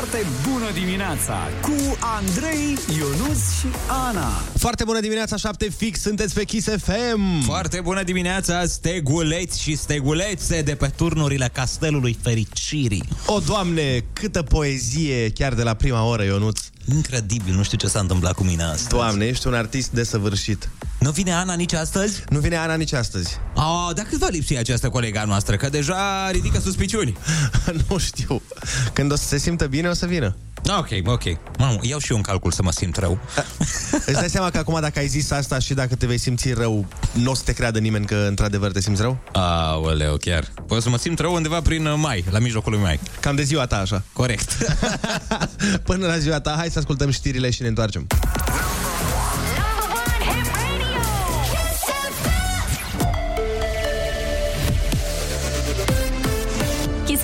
Foarte bună dimineața cu Andrei, Ionus și Ana. Foarte bună dimineața, 7 fix, sunteți pe Kiss FM. Foarte bună dimineața, steguleți și stegulețe de pe turnurile Castelului Fericirii. O, Doamne, câtă poezie chiar de la prima oră, Ionuț. Incredibil, nu știu ce s-a întâmplat cu mine astăzi. Doamne, ești un artist desăvârșit. Nu vine Ana nici astăzi? Nu vine Ana nici astăzi. A, dar cât va lipsi această colega noastră? Că deja ridică suspiciuni. nu știu. Când o să se simtă bine, o să vină. Ok, ok. Mamă, iau și eu un calcul să mă simt rău. Îți dai seama că acum dacă ai zis asta și dacă te vei simți rău, nu o să te creadă nimeni că într-adevăr te simți rău? Aoleu, chiar. Păi să mă simt rău undeva prin uh, mai, la mijlocul lui mai. Cam de ziua ta, așa. Corect. Până la ziua ta, hai să ascultăm știrile și ne întoarcem.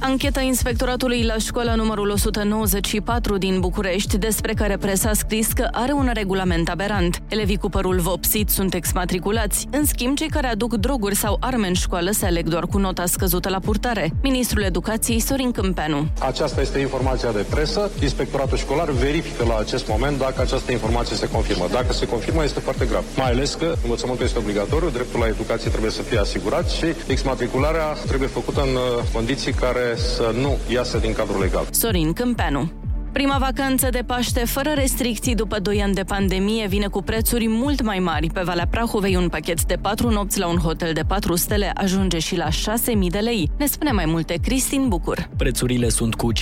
Ancheta inspectoratului la școala numărul 194 din București, despre care presa a scris că are un regulament aberant. Elevii cu părul vopsit sunt exmatriculați, în schimb cei care aduc droguri sau arme în școală se aleg doar cu nota scăzută la purtare. Ministrul Educației Sorin Câmpeanu. Aceasta este informația de presă. Inspectoratul școlar verifică la acest moment dacă această informație se confirmă. Dacă se confirmă, este foarte grav. Mai ales că învățământul este obligatoriu, dreptul la educație trebuie să fie asigurat și exmatricularea trebuie făcută în uh, condiții care să nu iasă din cadrul legal. Sorin Câmpeanu. Prima vacanță de Paște fără restricții după 2 ani de pandemie vine cu prețuri mult mai mari. Pe Valea Prahovei un pachet de 4 nopți la un hotel de 4 stele ajunge și la 6.000 de lei. Ne spune mai multe Cristin Bucur. Prețurile sunt cu 50%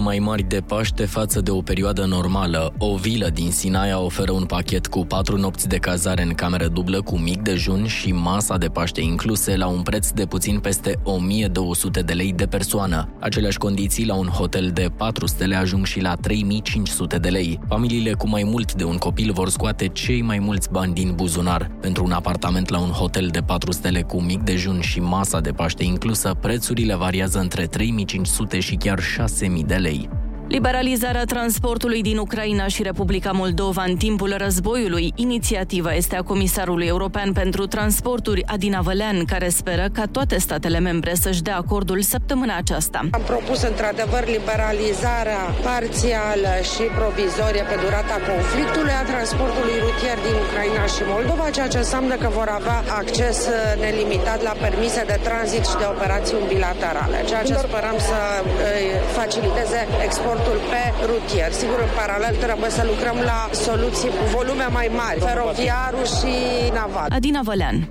mai mari de Paște față de o perioadă normală. O vilă din Sinaia oferă un pachet cu 4 nopți de cazare în cameră dublă cu mic dejun și masa de Paște incluse la un preț de puțin peste 1200 de lei de persoană. Aceleași condiții la un hotel de 4 stele ajung și la 3500 de lei. Familiile cu mai mult de un copil vor scoate cei mai mulți bani din buzunar. Pentru un apartament la un hotel de 4 stele cu mic dejun și masa de Paște inclusă, prețurile variază între 3500 și chiar 6000 de lei. Liberalizarea transportului din Ucraina și Republica Moldova în timpul războiului. Inițiativa este a Comisarului European pentru Transporturi, Adina Vălean, care speră ca toate statele membre să-și dea acordul săptămâna aceasta. Am propus într-adevăr liberalizarea parțială și provizorie pe durata conflictului a transportului rutier din Ucraina și Moldova, ceea ce înseamnă că vor avea acces nelimitat la permise de tranzit și de operațiuni bilaterale, ceea ce sperăm să îi faciliteze exportul transportul pe rutier. Sigur, în paralel trebuie să lucrăm la soluții cu volume mai mari, feroviarul și naval. Adina Vălean.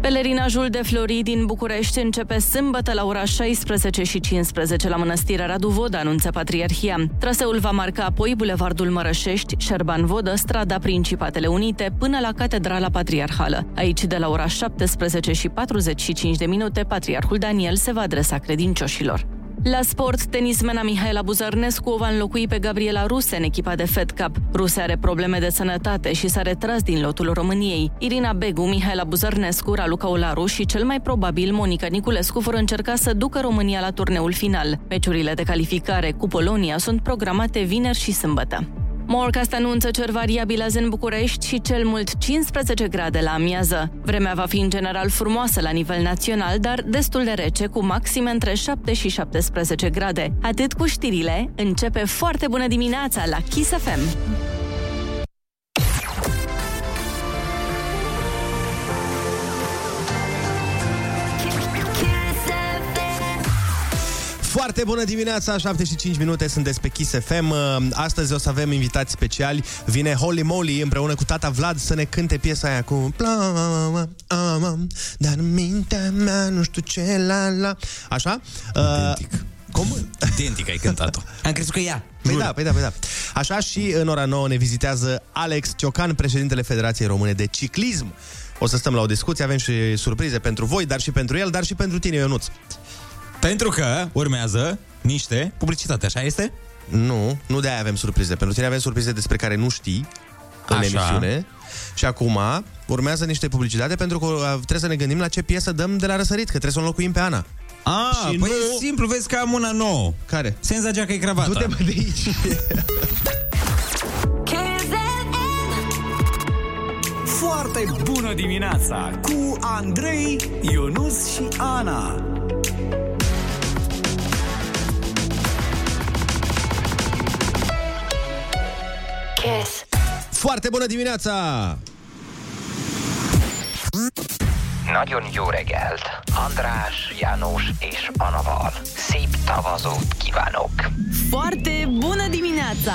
Pelerinajul de flori din București începe sâmbătă la ora 16 și 15 la Mănăstirea Radu Vodă, anunță Patriarhia. Traseul va marca apoi Bulevardul Mărășești, Șerban Vodă, strada Principatele Unite, până la Catedrala Patriarhală. Aici, de la ora 17 și 45 de minute, Patriarhul Daniel se va adresa credincioșilor. La sport, tenismena Mihaela Buzărnescu o va înlocui pe Gabriela Ruse în echipa de Fed Cup. Ruse are probleme de sănătate și s-a retras din lotul României. Irina Begu, Mihaela Buzărnescu, Raluca Olaru și cel mai probabil Monica Niculescu vor încerca să ducă România la turneul final. Meciurile de calificare cu Polonia sunt programate vineri și sâmbătă. Morcast anunță cer variabil azi în București și cel mult 15 grade la amiază. Vremea va fi în general frumoasă la nivel național, dar destul de rece, cu maxime între 7 și 17 grade. Atât cu știrile, începe foarte bună dimineața la Kiss FM. Foarte bună dimineața, 7 și 5 minute, sunteți pe Kiss FM. Astăzi o să avem invitați speciali. Vine Holy Moly împreună cu tata Vlad să ne cânte piesa aia cu Dar în mintea mea nu știu ce la la Așa? Identic. Uh, cum? Identic ai cântat-o. Am crezut că ea. Păi da, păi da, păi da. Așa și în ora 9 ne vizitează Alex Ciocan, președintele Federației Române de Ciclism. O să stăm la o discuție, avem și surprize pentru voi, dar și pentru el, dar și pentru tine, Ionuț. Pentru că urmează niște publicitate, așa este? Nu, nu de-aia avem surprize. Pentru tine avem surprize despre care nu știi în Așa. emisiune. Și acum urmează niște publicitate pentru că uh, trebuie să ne gândim la ce piesă dăm de la răsărit, că trebuie să o înlocuim pe Ana. Ah, Și păi nu- e simplu, vezi că am una nouă. Care? Senza geacă e cravata. Du-te mai de aici. Foarte bună dimineața cu Andrei, Ionus și Ana. Kiss. Foarte bună dimineața! Nagyon jó reggelt! András, János és Anaval. Szép tavazót kívánok! Foarte bună dimineața!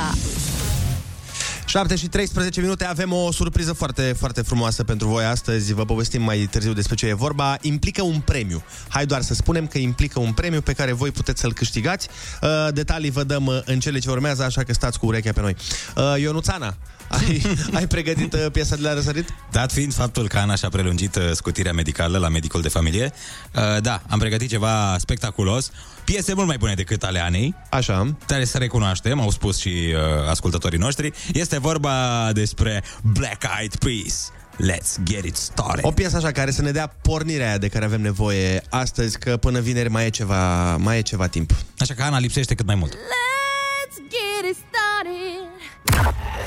7 și 13 minute avem o surpriză foarte, foarte frumoasă pentru voi astăzi. Vă povestim mai târziu despre ce e vorba. Implică un premiu. Hai doar să spunem că implică un premiu pe care voi puteți să-l câștigați. Uh, detalii vă dăm uh, în cele ce urmează, așa că stați cu urechea pe noi. Uh, Ionuțana, ai, ai pregătit uh, piesa de la răsărit? Dat fiind faptul că Ana și-a prelungit uh, scutirea medicală la medicul de familie, uh, da, am pregătit ceva spectaculos, piese mult mai bune decât ale Anei. Așa. Trebuie să recunoaștem, au spus și uh, ascultătorii noștri. Este vorba despre Black Eyed Peas. Let's get it started. O piesă așa care să ne dea pornirea aia de care avem nevoie astăzi, că până vineri mai e ceva, mai e ceva timp. Așa că Ana lipsește cât mai mult. Let's get it started.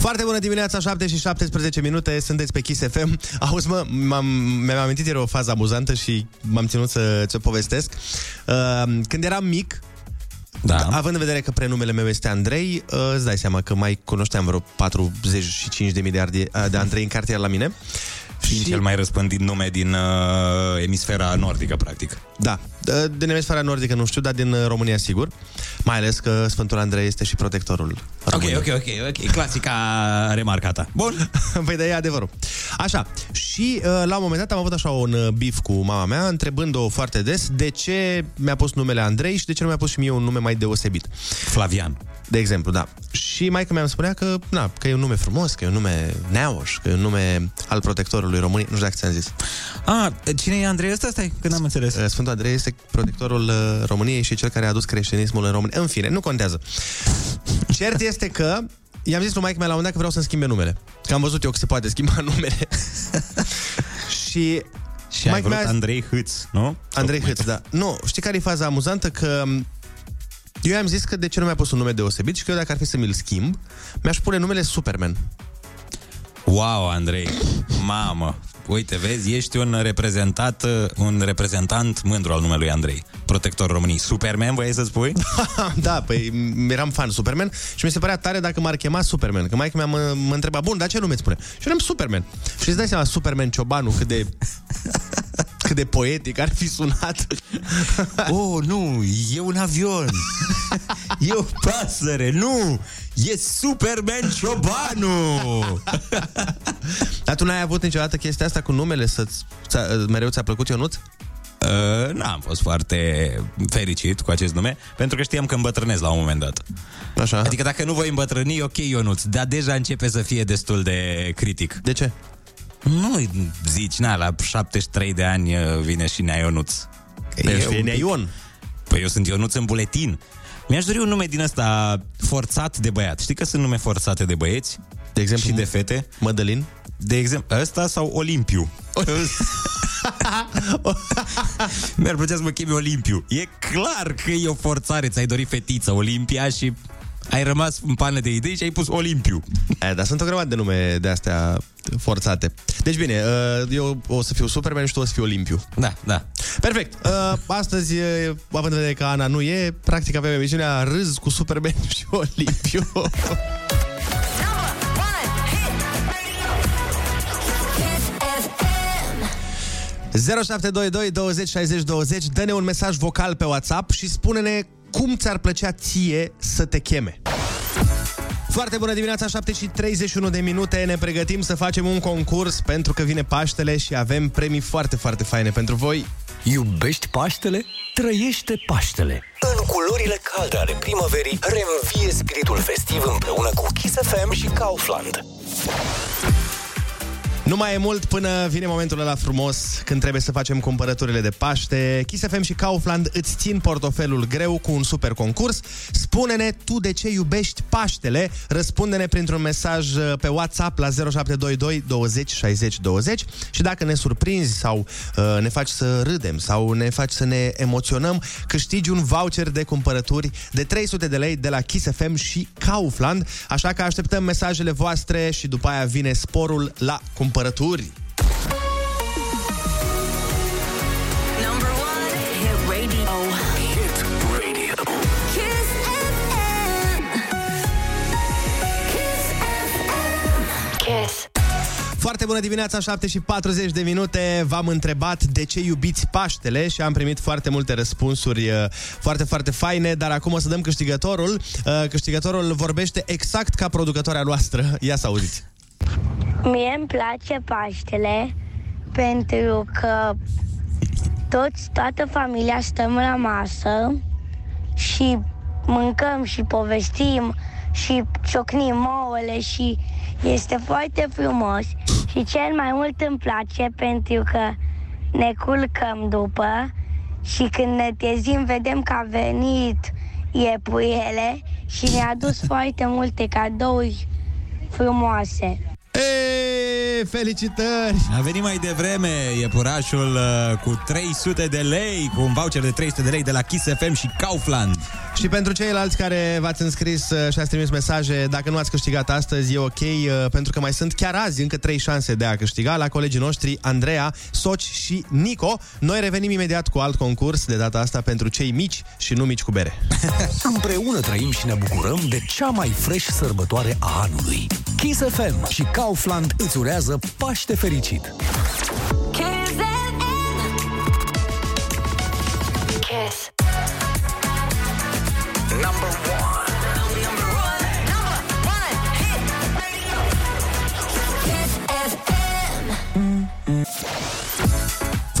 Foarte bună dimineața, 7 și 17 minute, sunteți pe Kiss FM. Auzi, mă, m-am, mi-am amintit ieri o fază amuzantă și m-am ținut să ți-o povestesc. Uh, când eram mic, Da. având în vedere că prenumele meu este Andrei, uh, îți dai seama că mai cunoșteam vreo 45 de miliarde de Andrei în cartier la mine. Fiind cel mai răspândit nume din uh, emisfera nordică, practic. Da, de- din emisfera nordică nu știu, dar din uh, România sigur. Mai ales că Sfântul Andrei este și protectorul Ok, României. ok, ok, ok. Clasica remarcata. Bun. păi de e adevărul. Așa, și uh, la un moment dat am avut așa un uh, bif cu mama mea, întrebând-o foarte des de ce mi-a pus numele Andrei și de ce nu mi-a pus și mie un nume mai deosebit. Flavian. De exemplu, da. Și maica mea îmi spunea că, na, că e un nume frumos, că e un nume neauș, că e un nume al protectorului României. Nu știu dacă ți-am zis. A, cine e Andrei ăsta? Stai, că n-am înțeles. Uh, Sfântul Andrei este protectorul uh, României și cel care a adus creștinismul în România. În fine, nu contează. Cert este că i-am zis lui maica mea la un moment dat că vreau să-mi schimbe numele. Că am văzut eu că se poate schimba numele. și Și ai maica vrut mea- Andrei Hâț, nu? Andrei Hâț, da. Nu, știi care e faza amuzantă? Că m, eu i-am zis că de ce nu mi-a pus un nume deosebit și că eu dacă ar fi să mi-l schimb, mi-aș pune numele Superman. Wow, Andrei, mamă. Uite, vezi, ești un reprezentat, un reprezentant mândru al numelui Andrei. Protector României. Superman, voiai să spui? da, păi m- eram fan Superman și mi se părea tare dacă m-ar chema Superman. Că maica mea mă, mă întreba, bun, dar ce nume îți spune? Și eu am Superman. Și îți dai seama, Superman Ciobanu, cât de cât de poetic ar fi sunat. oh, nu, e un avion. e o pasăre, nu! E Superman Ciobanu! Dar tu n-ai avut niciodată chestia asta cu numele? Să-ți, ți-a, mereu ți-a plăcut Ionuț? Uh, n-am fost foarte fericit cu acest nume, pentru că știam că îmbătrânesc la un moment dat. Așa. Adică dacă nu voi îmbătrâni, ok, Ionuț, dar deja începe să fie destul de critic. De ce? Nu zici, na, la 73 de ani uh, vine și Nea Ionuț. Că Păi e să fie un Nea pic- Ion. Păi eu sunt Ionuț în buletin. Mi-aș dori un nume din ăsta forțat de băiat. Știi că sunt nume forțate de băieți? De exemplu, și de fete? Mădălin? De exemplu, ăsta sau Olimpiu? Mi-ar plăcea să mă chemi Olimpiu. E clar că e o forțare. Ți-ai dorit fetiță Olimpia și ai rămas în pană de idei și ai pus Olimpiu. E, dar sunt o grămadă de nume de astea forțate. Deci bine, uh, eu o să fiu Superman și tu o să fii Olimpiu. Da, da. Perfect. Uh, Astăzi, uh, având în vedere că Ana nu e, practic avem emisiunea Râz cu Superman și Olimpiu. Kiss FM. 0722 20 60 20 Dă-ne un mesaj vocal pe WhatsApp și spune-ne cum ți-ar plăcea ție să te cheme. Foarte bună dimineața, 7 și 31 de minute Ne pregătim să facem un concurs Pentru că vine Paștele și avem premii foarte, foarte faine pentru voi Iubești Paștele? Trăiește Paștele! În culorile calde ale primăverii, reînvie spiritul festiv împreună cu Kiss FM și Kaufland. Nu mai e mult până vine momentul ăla frumos când trebuie să facem cumpărăturile de Paște. Kiss FM și Kaufland îți țin portofelul greu cu un super concurs. Spune-ne tu de ce iubești Paștele. Răspunde-ne printr-un mesaj uh, pe WhatsApp la 0722 20 60 20 și dacă ne surprinzi sau uh, ne faci să râdem sau ne faci să ne emoționăm, câștigi un voucher de cumpărături de 300 de lei de la Kiss FM și Kaufland. Așa că așteptăm mesajele voastre și după aia vine sporul la cumpărături. Number one, hit radio. Hit Radio. Kiss FM. Kiss FM. Kiss. Foarte bună dimineața, 7 și 40 de minute. V-am întrebat de ce iubiți Paștele și am primit foarte multe răspunsuri uh, foarte, foarte faine, dar acum o să dăm câștigătorul. Uh, Câștigătorul vorbește exact ca producătoarea noastră. Ia să auziți. Mie îmi place Paștele pentru că toți, toată familia stăm la masă și mâncăm și povestim și ciocnim ouăle și este foarte frumos. Și cel mai mult îmi place pentru că ne culcăm după și când ne trezim vedem că a venit iepuiele și ne-a dus foarte multe cadouri frumoase. Ei, felicitări! A venit mai devreme iepurașul uh, cu 300 de lei, cu un voucher de 300 de lei de la Kiss FM și Kaufland. Și pentru ceilalți care v-ați înscris uh, și ați trimis mesaje, dacă nu ați câștigat astăzi, e ok, uh, pentru că mai sunt chiar azi încă trei șanse de a câștiga la colegii noștri Andreea, Soci și Nico. Noi revenim imediat cu alt concurs, de data asta pentru cei mici și nu mici cu bere. Împreună trăim și ne bucurăm de cea mai fresh sărbătoare a anului. Kiss FM și Kaufland îți urează Paște fericit! Kiss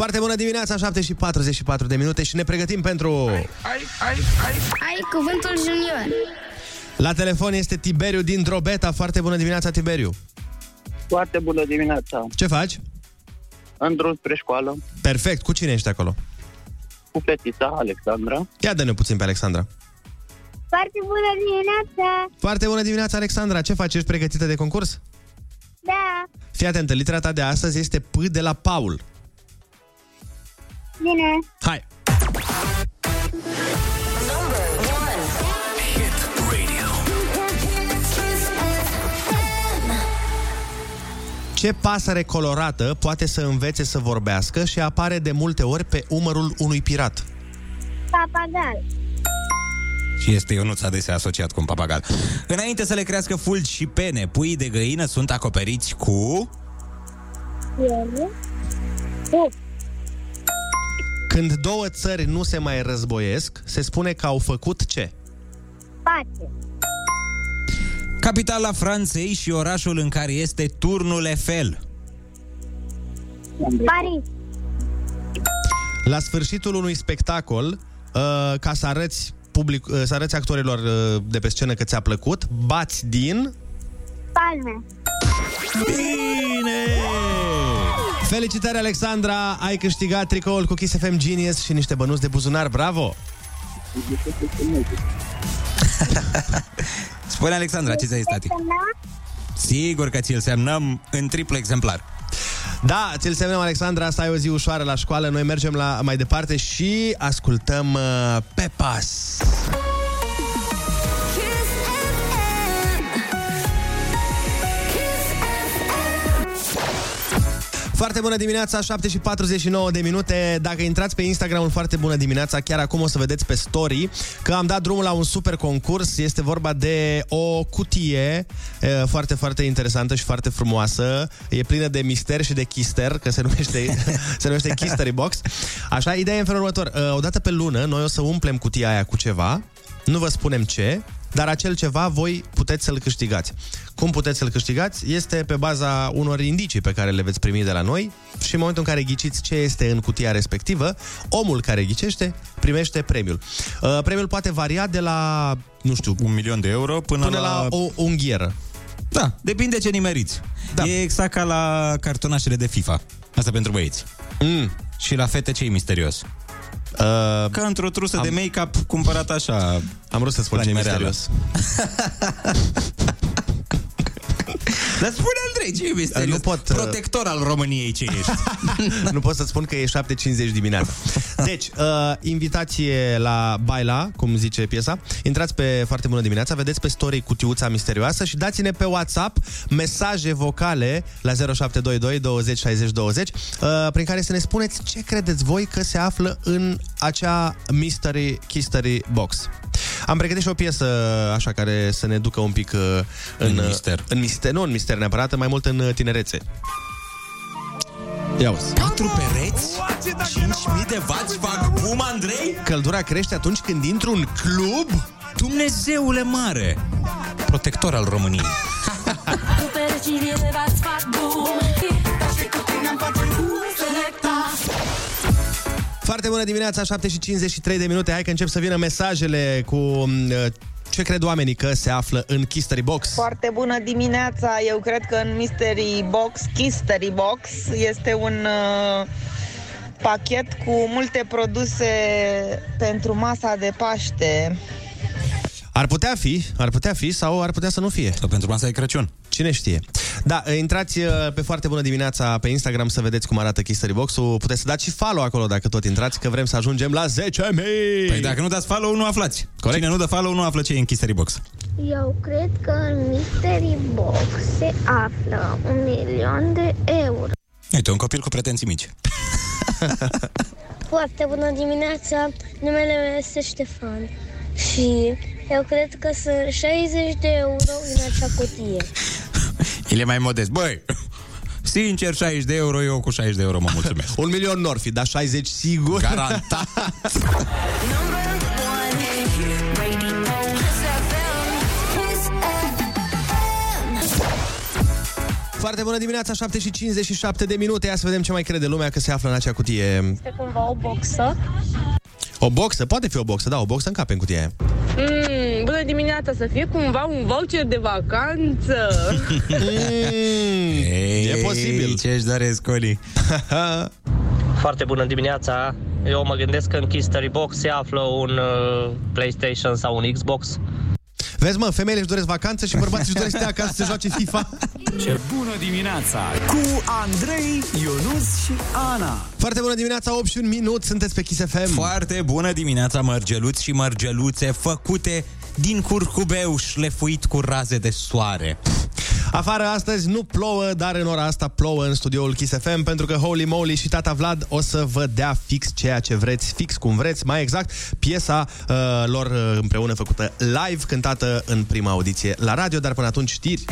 Foarte bună dimineața, 7 și 44 de minute și ne pregătim pentru... Ai cuvântul junior. La telefon este Tiberiu din Drobeta. Foarte bună dimineața, Tiberiu. Foarte bună dimineața. Ce faci? În drum spre școală, Perfect. Cu cine ești acolo? cu fetița Alexandra. Ia dă-ne puțin pe Alexandra. Foarte bună dimineața! Foarte bună dimineața, Alexandra. Ce faci? Ești pregătită de concurs? Da, Fii atentă, litera ta de astăzi este P de la Paul. Bine. Hai! Hit Radio. Kiss FM. Ce pasăre colorată poate să învețe să vorbească și apare de multe ori pe umărul unui pirat? Papagal. Și este Ionuț adesea asociat cu un papagal. Înainte să le crească fulgi și pene, puii de găină sunt acoperiți cu... Piele. Pup. Când două țări nu se mai războiesc, se spune că au făcut ce? Pace. Capitala Franței și orașul în care este turnul Eiffel. Paris. La sfârșitul unui spectacol, uh, ca să arăți public, uh, să arăți actorilor uh, de pe scenă că ți-a plăcut, bați din... Palme. Bine! Felicitări, Alexandra! Ai câștigat tricoul cu Kiss FM Genius și niște bănuți de buzunar. Bravo! Spune Alexandra, ce ți-ai tati? Sigur că ți-l semnăm în triplu exemplar. Da, ți-l semnăm, Alexandra, să ai o zi ușoară la școală. Noi mergem la mai departe și ascultăm uh, pe pas. Foarte bună dimineața, 7 și 49 de minute. Dacă intrați pe Instagram foarte bună dimineața, chiar acum o să vedeți pe story că am dat drumul la un super concurs. Este vorba de o cutie e, foarte, foarte interesantă și foarte frumoasă. E plină de mister și de chister, că se numește, se numește Kistery Box. Așa, ideea e în felul următor. E, Odată pe lună, noi o să umplem cutia aia cu ceva, nu vă spunem ce, dar acel ceva voi puteți să-l câștigați. Cum puteți să-l câștigați? Este pe baza unor indicii pe care le veți primi de la noi și în momentul în care ghiciți ce este în cutia respectivă, omul care ghicește primește premiul. Uh, premiul poate varia de la, nu știu, Un milion de euro până, până la o unghieră. Da, depinde ce nimeriți. Da. E exact ca la cartonașele de FIFA. Asta pentru băieți. Mm. Și la fete ce e misterios? Uh, Ca într-o trusă am... de make-up cumpărat așa Am vrut să spun la ce e nimereală. misterios. Dar spune, Andrei, ce e misterios? Nu pot, uh, Protector al României ce ești. nu pot să spun că e 7.50 dimineața. Deci, uh, invitație la Baila, cum zice piesa. Intrați pe foarte bună dimineața, vedeți pe story cutiuța misterioasă și dați-ne pe WhatsApp mesaje vocale la 0722 20 60 20 uh, prin care să ne spuneți ce credeți voi că se află în acea mystery history box. Am pregătit și o piesă așa care să ne ducă un pic uh, în, În mister. În mister, nu în mister neapărat, mai mult în uh, tinerețe. Ia uzi. Patru pereți? 5.000 de vați fac bum, Andrei? Căldura crește atunci când intru în club? Dumnezeule mare! Protector al României. Cu pereții de v-ați fac bum Și cu tine am face selecta Foarte bună dimineața, 7 și 53 de minute. Hai că încep să vină mesajele cu uh, ce cred oamenii că se află în History Box. Foarte bună dimineața! Eu cred că în Mystery Box, Mystery Box, este un uh, pachet cu multe produse pentru masa de Paște. Ar putea fi, ar putea fi sau ar putea să nu fie. Sau pentru masa de Crăciun. Cine știe. Da, intrați uh, pe foarte bună dimineața pe Instagram să vedeți cum arată History Box-ul. Puteți să dați și follow acolo dacă tot intrați, că vrem să ajungem la 10.000. Păi dacă nu dați follow, nu aflați. Corect? Cine nu dă follow, nu află ce e în History Box. Eu cred că în Mystery Box se află un milion de euro. Uite, un copil cu pretenții mici. Foarte bună dimineața, numele meu este Ștefan și eu cred că sunt 60 de euro în acea cutie. El e mai modest. Băi, sincer, 60 de euro, eu cu 60 de euro mă mulțumesc. Un milion n-or fi, dar 60 sigur. Garantat. Foarte bună dimineața, 7 și 57 de minute. Ia să vedem ce mai crede lumea că se află în acea cutie. Este cumva o boxă? O boxă? Poate fi o boxă, da, o boxă în cape în cutia aia. Mm, bună dimineața! Să fie cumva un voucher de vacanță! Ei, e posibil. Ce-și doresc, Coli? Foarte bună dimineața! Eu mă gândesc că în History Box se află un uh, PlayStation sau un Xbox. Vezi, mă, femeile își doresc vacanță și bărbații își doresc să stea acasă să joace FIFA. Ce bună dimineața cu Andrei, Ionus și Ana. Foarte bună dimineața, 8 și un minut, sunteți pe Kiss FM. Foarte bună dimineața, mărgeluți și mărgeluțe făcute din curcubeuș șlefuit cu raze de soare. Afară astăzi nu plouă, dar în ora asta plouă în studioul Kiss FM pentru că Holy Moly și tata Vlad o să vă dea fix ceea ce vreți, fix cum vreți, mai exact piesa uh, lor uh, împreună făcută live, cântată în prima audiție la radio, dar până atunci știri.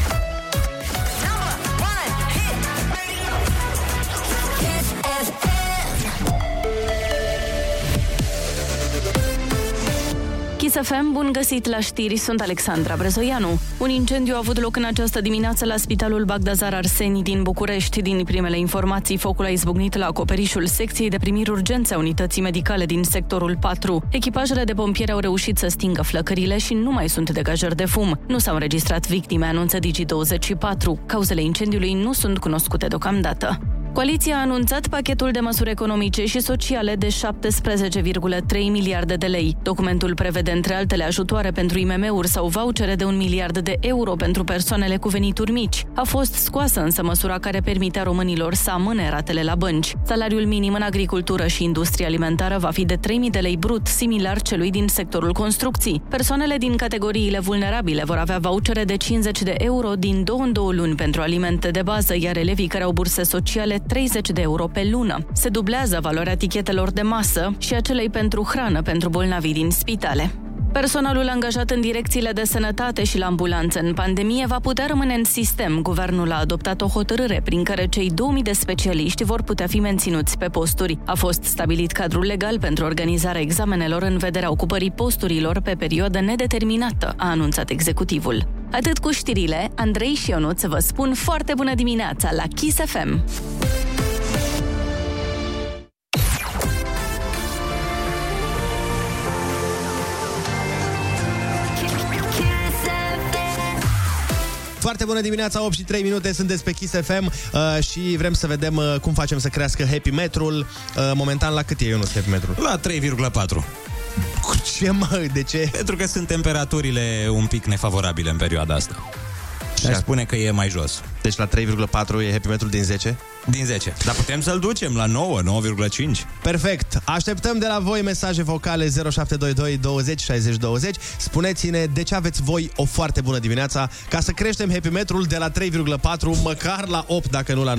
Kiss FM, bun găsit la știri, sunt Alexandra Brezoianu. Un incendiu a avut loc în această dimineață la Spitalul Bagdazar Arseni din București. Din primele informații, focul a izbucnit la acoperișul secției de primiri urgențe a unității medicale din sectorul 4. Echipajele de pompieri au reușit să stingă flăcările și nu mai sunt degajări de fum. Nu s-au înregistrat victime, anunță Digi24. Cauzele incendiului nu sunt cunoscute deocamdată. Coaliția a anunțat pachetul de măsuri economice și sociale de 17,3 miliarde de lei. Documentul prevede între altele ajutoare pentru IMM-uri sau vouchere de un miliard de euro pentru persoanele cu venituri mici. A fost scoasă însă măsura care permitea românilor să amâne ratele la bănci. Salariul minim în agricultură și industrie alimentară va fi de 3.000 de lei brut, similar celui din sectorul construcții. Persoanele din categoriile vulnerabile vor avea vouchere de 50 de euro din două în două luni pentru alimente de bază, iar elevii care au burse sociale 30 de euro pe lună. Se dublează valoarea tichetelor de masă și a celei pentru hrană pentru bolnavii din spitale. Personalul angajat în direcțiile de sănătate și la ambulanță în pandemie va putea rămâne în sistem. Guvernul a adoptat o hotărâre prin care cei 2000 de specialiști vor putea fi menținuți pe posturi. A fost stabilit cadrul legal pentru organizarea examenelor în vederea ocupării posturilor pe perioadă nedeterminată, a anunțat executivul. Atât cu știrile, Andrei și Ionut vă spun foarte bună dimineața la Kiss FM. Foarte bună dimineața, 8 și 3 minute, sunteți pe Kiss FM uh, și vrem să vedem uh, cum facem să crească Happy Metrul. Uh, momentan la cât e, Ionuț, Happy Metrul? La 3,4. Cu ce, mă? De ce? Pentru că sunt temperaturile un pic nefavorabile în perioada asta. Și aș spune că e mai jos. Deci la 3,4 e Happy Metrul din 10? Din 10. Dar putem să-l ducem la 9, 9,5. Perfect. Așteptăm de la voi mesaje vocale 0722 20 60 20. Spuneți-ne de ce aveți voi o foarte bună dimineața ca să creștem Happy Metrul de la 3,4 măcar la 8, dacă nu la 9,5.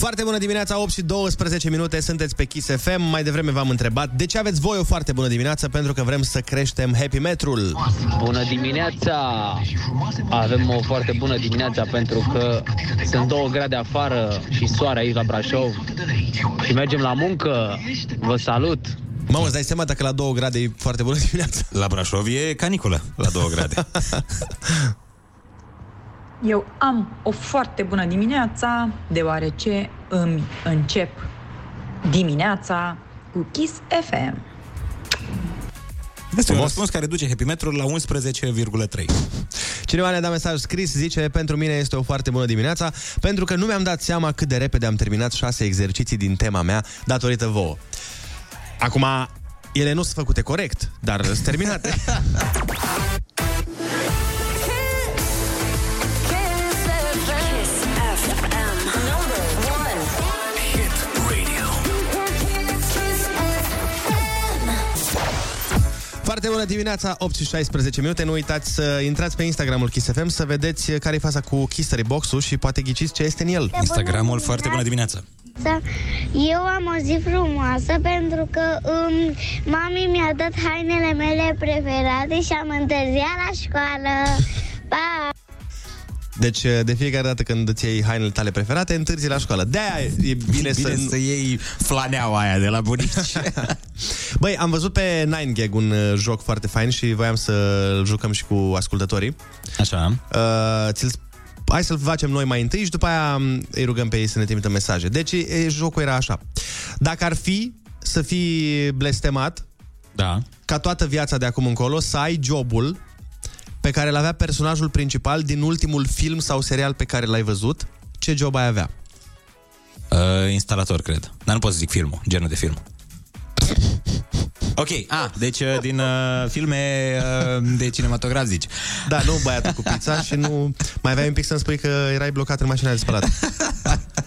Foarte bună dimineața, 8 și 12 minute, sunteți pe Kiss FM. Mai devreme v-am întrebat de ce aveți voi o foarte bună dimineață, pentru că vrem să creștem Happy Metrul. Bună dimineața! Avem o foarte bună dimineața pentru că sunt două grade afară și soare aici la Brașov și mergem la muncă. Vă salut! Mamă, îți dai seama dacă la 2 grade e foarte bună dimineața? La Brașov e caniculă, la 2 grade. Eu am o foarte bună dimineața, deoarece îmi încep dimineața cu Kiss FM. Este un răspuns care duce Happy Metrul la 11,3. Cineva ne-a dat mesaj scris, zice, pentru mine este o foarte bună dimineața, pentru că nu mi-am dat seama cât de repede am terminat șase exerciții din tema mea, datorită vouă. Acum, ele nu sunt făcute corect, dar sunt terminate. Foarte bună dimineața, 8 și 16 minute. Nu uitați să intrați pe Instagramul Kiss FM să vedeți care e faza cu Kistery Box-ul și poate ghiciți ce este în el. Instagramul foarte bună dimineața. Da. Eu am o zi frumoasă pentru că um, mami mi-a dat hainele mele preferate și am întârziat la școală. Pa! Deci, de fiecare dată când îți iei hainele tale preferate, întârzi la școală. De-aia e bine, Bine să... să iei flaneaua aia de la bunici. Băi, am văzut pe 9gag un uh, joc foarte fain și voiam să-l jucăm și cu ascultătorii. Așa. Uh, ți-l Hai să-l facem noi mai întâi și după aia um, îi rugăm pe ei să ne trimită mesaje. Deci, e, jocul era așa. Dacă ar fi să fii blestemat, da. ca toată viața de acum încolo, să ai jobul pe care îl avea personajul principal din ultimul film sau serial pe care l-ai văzut, ce job ai avea? Uh, instalator, cred. Dar nu pot să zic filmul, genul de film. Ok, a, deci uh, din uh, filme uh, de cinematograf zici. Da, nu băiatul cu pizza și nu... Mai aveai un pic să-mi spui că erai blocat în mașina de spălat.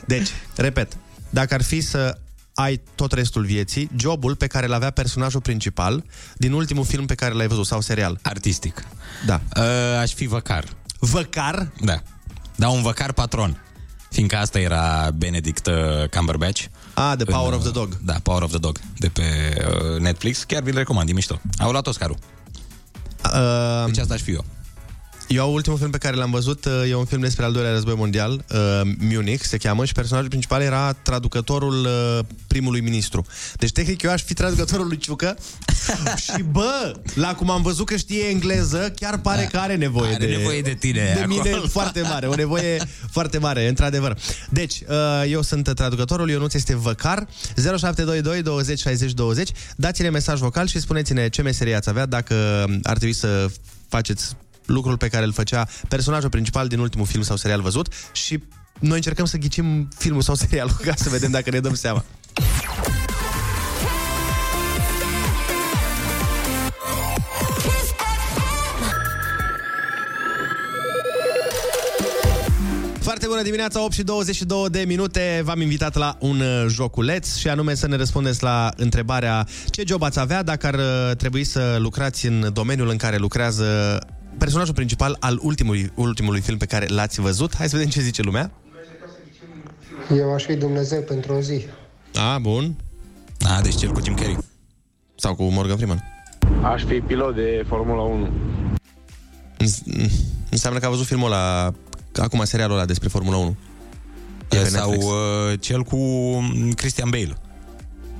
Deci, repet, dacă ar fi să ai tot restul vieții, jobul pe care îl avea personajul principal din ultimul film pe care l-ai văzut sau serial. Artistic. Da. Uh, aș fi văcar. Văcar? Da. Da, un văcar patron. Fiindcă asta era Benedict uh, Cumberbatch. Ah, The Power of the Dog. Da, Power of the Dog, de pe uh, Netflix. Chiar vi-l recomand, e mișto. Au luat Oscarul. Uh, deci asta aș fi eu. Eu, ultimul film pe care l-am văzut uh, e un film despre al doilea război mondial, uh, Munich se cheamă, și personajul principal era traducătorul uh, primului ministru. Deci, tehnic, eu aș fi traducătorul lui Ciucă și, bă, la cum am văzut că știe engleză, chiar pare Da. că are nevoie Are de... nevoie de tine De acolo. mine foarte mare, o nevoie foarte mare, într-adevăr. Deci, uh, eu sunt traducătorul, Ionuț este văcar, 0722 20 60 20. Dați-ne mesaj vocal și spuneți-ne ce meserie ați avea, dacă ar trebui să faceți lucrul pe care îl făcea personajul principal din ultimul film sau serial văzut și noi încercăm să ghicim filmul sau serialul ca să vedem dacă ne dăm seama. Foarte bună dimineața, 8 și 22 de minute. V-am invitat la un uh, joculeț și anume să ne răspundeți la întrebarea ce job ați avea dacă ar uh, trebui să lucrați în domeniul în care lucrează personajul principal al ultimului, ultimului film pe care l-ați văzut. Hai să vedem ce zice lumea. Eu aș fi Dumnezeu pentru o zi. A, bun. A, deci cel cu Jim Carrey. Sau cu Morgan Freeman. Aș fi pilot de Formula 1. Îns- Înseamnă că a văzut filmul ăla, acum serialul ăla despre Formula 1. E pe Sau Netflix. uh, cel cu mm, Christian Bale.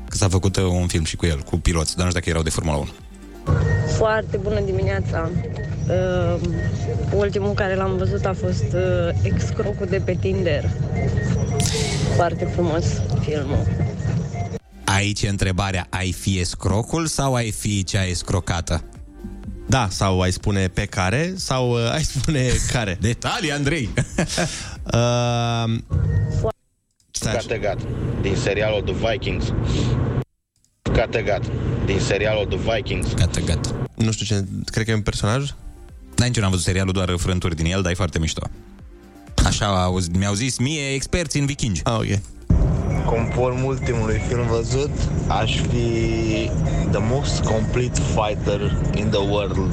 Că s-a făcut uh, un film și cu el, cu piloți, dar nu știu dacă erau de Formula 1. Foarte bună dimineața! Uh, ultimul care l-am văzut a fost uh, Excrocul de pe Tinder. Foarte frumos filmul. Aici e întrebarea, ai fi escrocul sau ai fi cea escrocată? Da, sau ai spune pe care, sau uh, ai spune care. Detalii, Andrei! uh, Kattegat, din serialul The Vikings. Kattegat, din serialul The Vikings. Kattegat. Nu știu ce, cred că e un personaj? Da, nici eu n-am văzut serialul, doar frânturi din el, dar e foarte mișto. Așa au, mi-au zis mie experți în vikingi. Ah, ok. Conform ultimului film văzut, aș fi the most complete fighter in the world.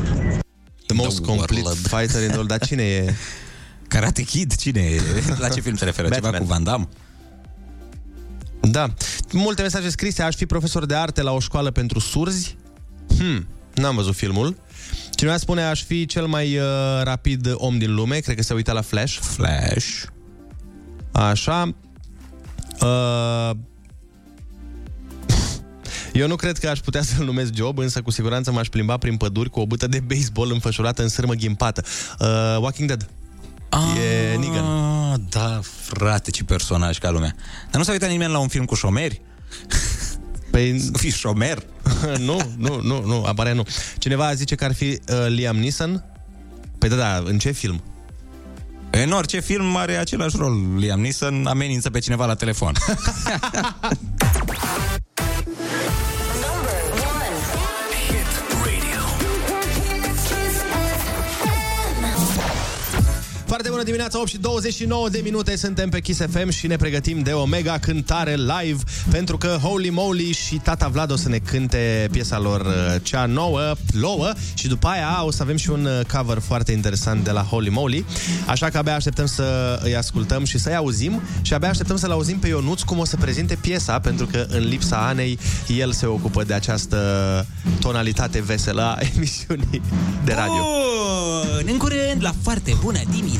The most complete fighter in the world. Dar cine e? Karate Kid? Cine e? La ce film se referă? Ceva Batman. cu Van Damme? Da. Multe mesaje scrise. Aș fi profesor de arte la o școală pentru surzi. Hmm, n-am văzut filmul. Cineva spune, aș fi cel mai uh, rapid om din lume. Cred că se uita la Flash. Flash. Așa. Uh, eu nu cred că aș putea să-l numesc job, însă cu siguranță m-aș plimba prin păduri cu o bută de baseball înfășurată în sârmă ghimpată. Uh, Walking Dead. E Negan. Ah, da, frate, ce personaj ca lumea. Dar nu s-a uitat nimeni la un film cu șomeri? Păi... Să fii șomer? nu, nu, nu, nu, apare nu. Cineva zice că ar fi uh, Liam Neeson. Păi da, da, în ce film? În orice film are același rol. Liam Neeson amenință pe cineva la telefon. Foarte bună dimineața, 8 și 29 de minute Suntem pe Kiss FM și ne pregătim de o mega cântare live Pentru că Holy Moly și Tata Vlad o să ne cânte piesa lor uh, cea nouă, plouă Și după aia o să avem și un uh, cover foarte interesant de la Holy Moly. Așa că abia așteptăm să îi ascultăm și să-i auzim Și abia așteptăm să-l auzim pe Ionuț cum o să prezinte piesa Pentru că în lipsa Anei el se ocupă de această tonalitate veselă a emisiunii de radio. Bun, în curând, la foarte bună dimineața!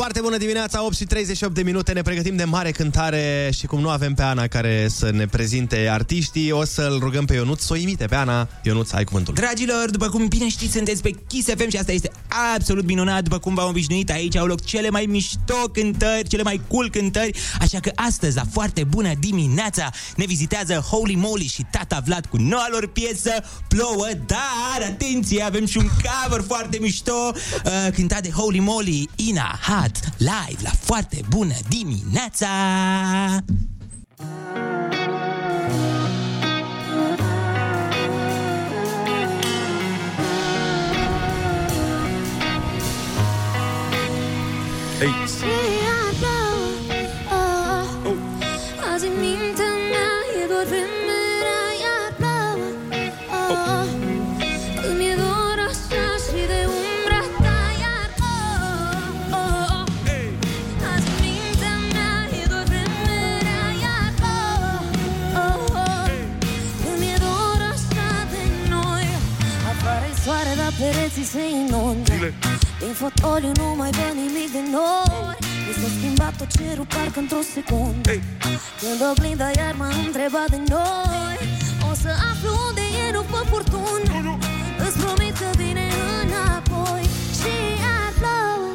Foarte bună dimineața, 8 și 38 de minute, ne pregătim de mare cântare și cum nu avem pe Ana care să ne prezinte artiștii, o să-l rugăm pe Ionuț să o imite pe Ana. Ionuț, ai cuvântul. Dragilor, după cum bine știți, sunteți pe Kiss FM și asta este absolut minunat. După cum v-am obișnuit, aici au loc cele mai mișto cântări, cele mai cool cântări. Așa că astăzi, la foarte bună dimineața, ne vizitează Holy Moly și Tata Vlad cu noua lor piesă Plouă, dar atenție, avem și un cover foarte mișto uh, cântat de Holy Moly, Ina Hat, live la foarte bună dimineața! Ei. Se inundă din fotoliu nu mai văd nimic de noi Mi s-a schimbat tot cerul parcă într-o secundă. Când oglinda iar m-a întrebat de noi O să aflu unde e, nu pe furtună. Îți promit că vine înapoi Și iar plouă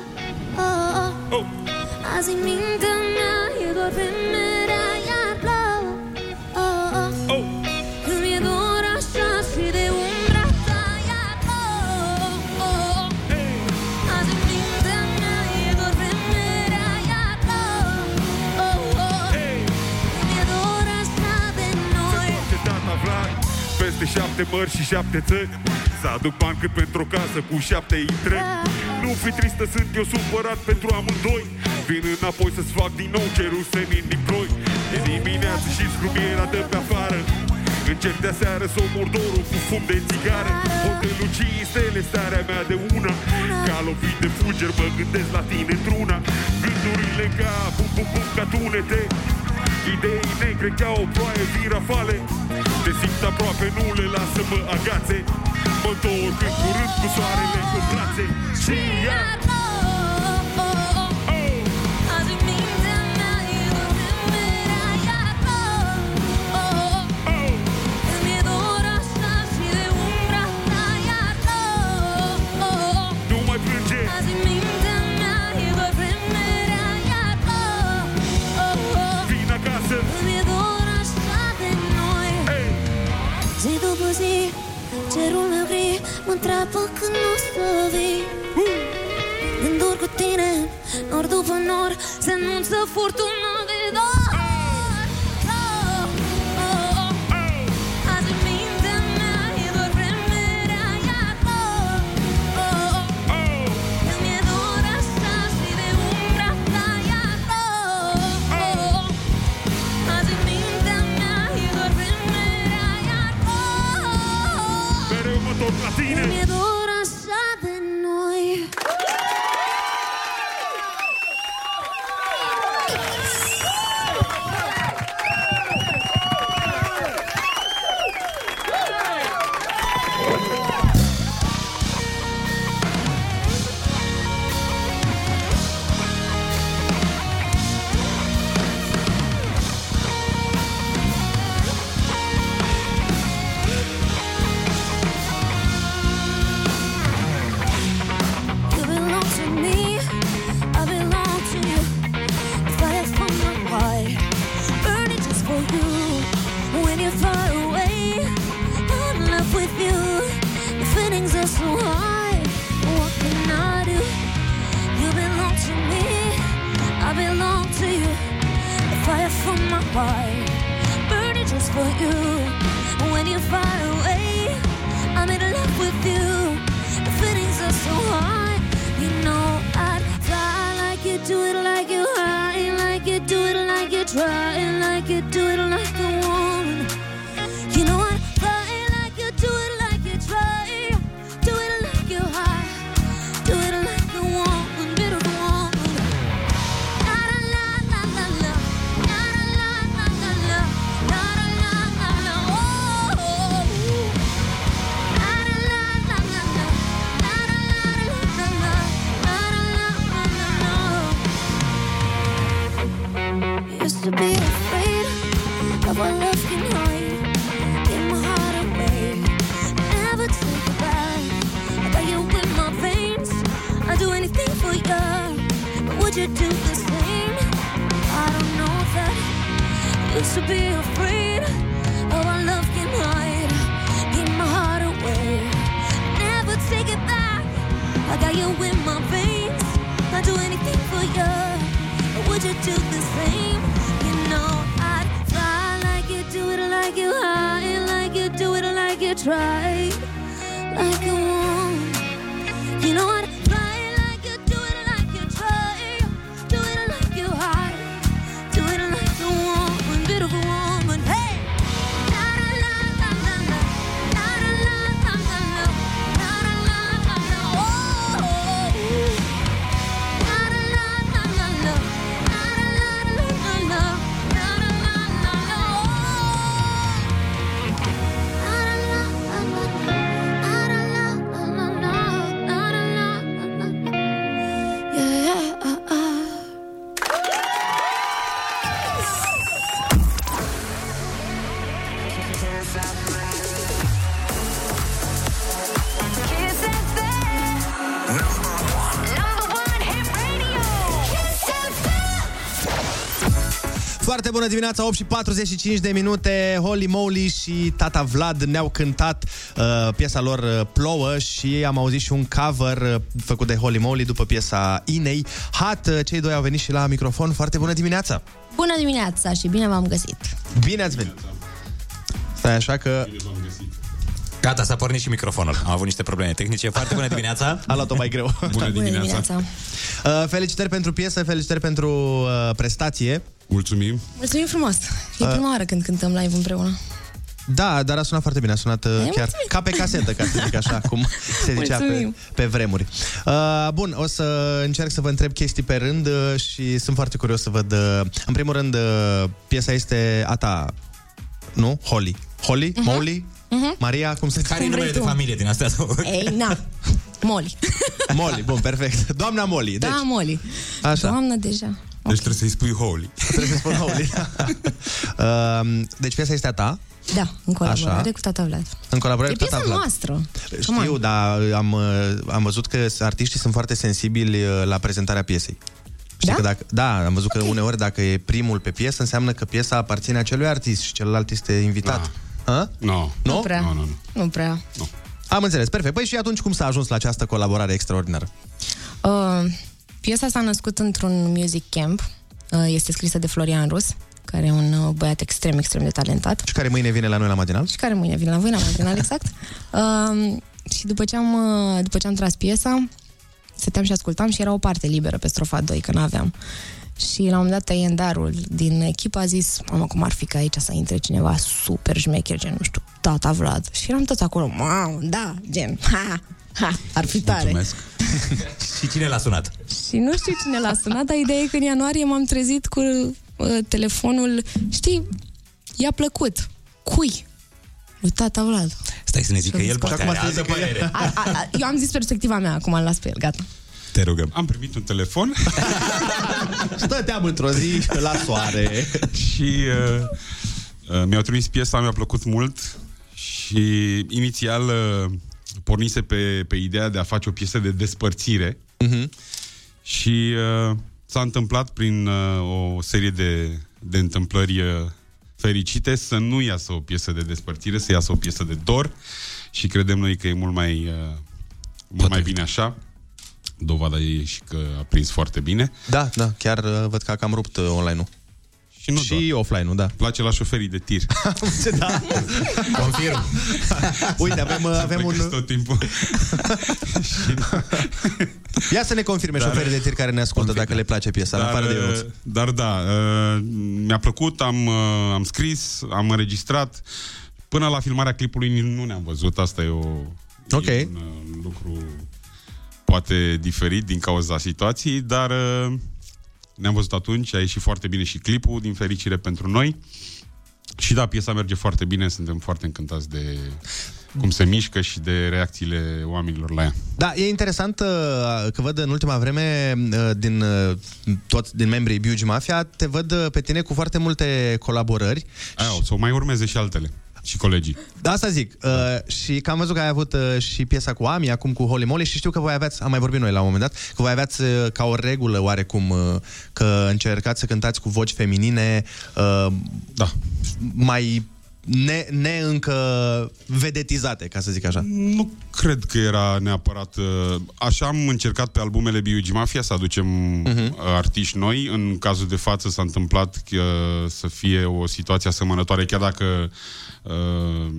oh, oh. Azi în mintea mea e doar vremea Iar șapte mări și șapte țări. Să aduc bani cât pentru o casă cu șapte intrări. Nu fi tristă, sunt eu supărat pentru amândoi. Vin înapoi să-ți fac din nou cerul senin din ploi. E dimineață și scrumiera dă pe afară. Încerc de seară să omor dorul cu fum de țigară. Hotelul cinci stele, starea mea de una. Ca lovit de fulger mă gândesc la tine într-una. Gândurile ca bum bum bum ca tunete Idei negre ca o ploaie vin rafale Te simt aproape, nu le las să mă agațe. Mă întorc în curând cu soarele în brațe. Și iar Cerul meu gri mă întreabă când nu o să vii. Gânduri cu tine, nor după nor Se anunță furtuna do it like you. Fire from my body, burning just for you. When you fly away, I'm in love with you. The fittings are so high, You know I fly like you do it like you try, like you do it to be afraid oh, of what love can hide. Give my heart away, never take it back. I got you in my veins. I'd do anything for you, would you do the same? You know I'd fly like you, do it like you high, like you do it like you try, bună dimineața, 8 și 45 de minute Holy Moly și Tata Vlad ne-au cântat uh, piesa lor uh, Plouă Și am auzit și un cover uh, făcut de Holy Moly după piesa Inei Hat, uh, cei doi au venit și la microfon Foarte bună dimineața Bună dimineața și bine v-am găsit. Bine ați venit Stai așa că Gata, s-a pornit și microfonul. Am avut niște probleme tehnice. Foarte bună dimineața. A luat-o mai greu. Bună dimineața. Uh, felicitări pentru piesă, felicitări pentru uh, prestație Mulțumim Mulțumim frumos. E Uh. prima oară când cântăm live împreună. Da, dar a sunat foarte bine, a sunat uh, chiar mulțumim. ca pe casetă, ca să zic așa, cum se zicea pe, Mulțumim. pe vremuri. Uh, bun, o să încerc să vă întreb chestii pe rând uh, și sunt foarte curios să văd. Uh, în primul rând, uh, piesa este a ta, nu? Holly. Holly? Mhm. Molly? Mhm. Maria, cum se Care e Cum numele vrei de tu. familie din astea două? Ei, na. Molly. Molly, bun, perfect. Doamna Molly, deci. Da, Molly. Așa. Doamnă, deja. Deci trebuie să-i spui Holy. Trebuie să spun Holly. uh, deci piesa este a ta, Da, în colaborare Așa. cu tata Vlad. în colaborare E cu piesa tata Vlad. noastră. Știu, dar am, uh, am văzut că artiștii sunt foarte sensibili uh, la prezentarea piesei. Știi Da? Că dacă, da, am văzut că uneori dacă e primul pe piesă, înseamnă că piesa aparține acelui artist și celălalt este invitat. Da. A? No. Nu? Nu prea. Nu, nu, nu. Nu prea. Am înțeles, perfect. Păi și atunci cum s-a ajuns la această colaborare extraordinară? Uh, piesa s-a născut într-un music camp. Uh, este scrisă de Florian Rus, care e un uh, băiat extrem, extrem de talentat. Și care mâine vine la noi la matinal? Și care mâine vine la voi la matinal, exact. Uh, și după ce, am, uh, după ce am tras piesa, stăteam și ascultam și era o parte liberă pe strofa 2, că n-aveam. Și la un moment dat tăiendarul din echipă a zis, mamă, cum ar fi ca aici să intre cineva super șmecher, gen, nu știu, tata Vlad. Și eram toți acolo, mamă, da, gen, ha, ha, ar fi tare. Mulțumesc. și cine l-a sunat? Și nu știu cine l-a sunat, dar ideea e că în ianuarie m-am trezit cu uh, telefonul, știi, i-a plăcut. Cui? Lui tata Vlad. Stai să ne zică el, poate acum are să altă zică el. părere. A, a, a, eu am zis perspectiva mea, acum îl las pe el, gata. Te rugăm. Am primit un telefon Stăteam într-o zi la soare. și uh, uh, mi-au trimis piesa, mi-a plăcut mult și inițial uh, pornise pe, pe ideea de a face o piesă de despărțire Mhm. și uh, s-a întâmplat prin uh, o serie de, de întâmplări uh, fericite să nu iasă o piesă de despărțire, să iasă o piesă de dor și credem noi că e mult mai, uh, mult mai bine așa. Dovada e și că a prins foarte bine. Da, da, chiar uh, văd că a cam rupt uh, online-ul. Și, nu și offline-ul, da. Place la șoferii de tir. da. Confirm. Uite, avem, uh, avem un... Tot timpul. Ia să ne confirme Dar- șoferii de tir care ne ascultă dacă le place piesa, în afară de Ionuț. dar da, uh, mi-a plăcut, am, uh, am scris, am înregistrat. Până la filmarea clipului nu ne-am văzut. Asta e, o, Ok. e un uh, lucru poate diferit din cauza situației, dar uh, ne-am văzut atunci, a ieșit foarte bine și clipul, din fericire pentru noi. Și da, piesa merge foarte bine, suntem foarte încântați de cum se mișcă și de reacțiile oamenilor la ea. Da, e interesant uh, că văd în ultima vreme uh, din uh, toți din membrii Biugi Mafia, te văd uh, pe tine cu foarte multe colaborări. Aia, o să o mai urmeze și altele. Și colegii. Da, asta zic. Uh, și că am văzut că ai avut uh, și piesa cu Ami, acum cu Holy Moly și știu că voi aveați, am mai vorbit noi la un moment dat, că voi aveați uh, ca o regulă oarecum uh, că încercați să cântați cu voci feminine uh, da. mai ne, ne încă vedetizate, ca să zic așa. Nu cred că era neapărat... uh, Așa am încercat pe albumele B.U.G. Mafia să aducem uh-huh. artiști noi. În cazul de față s-a întâmplat că, să fie o situație asemănătoare, chiar dacă uh,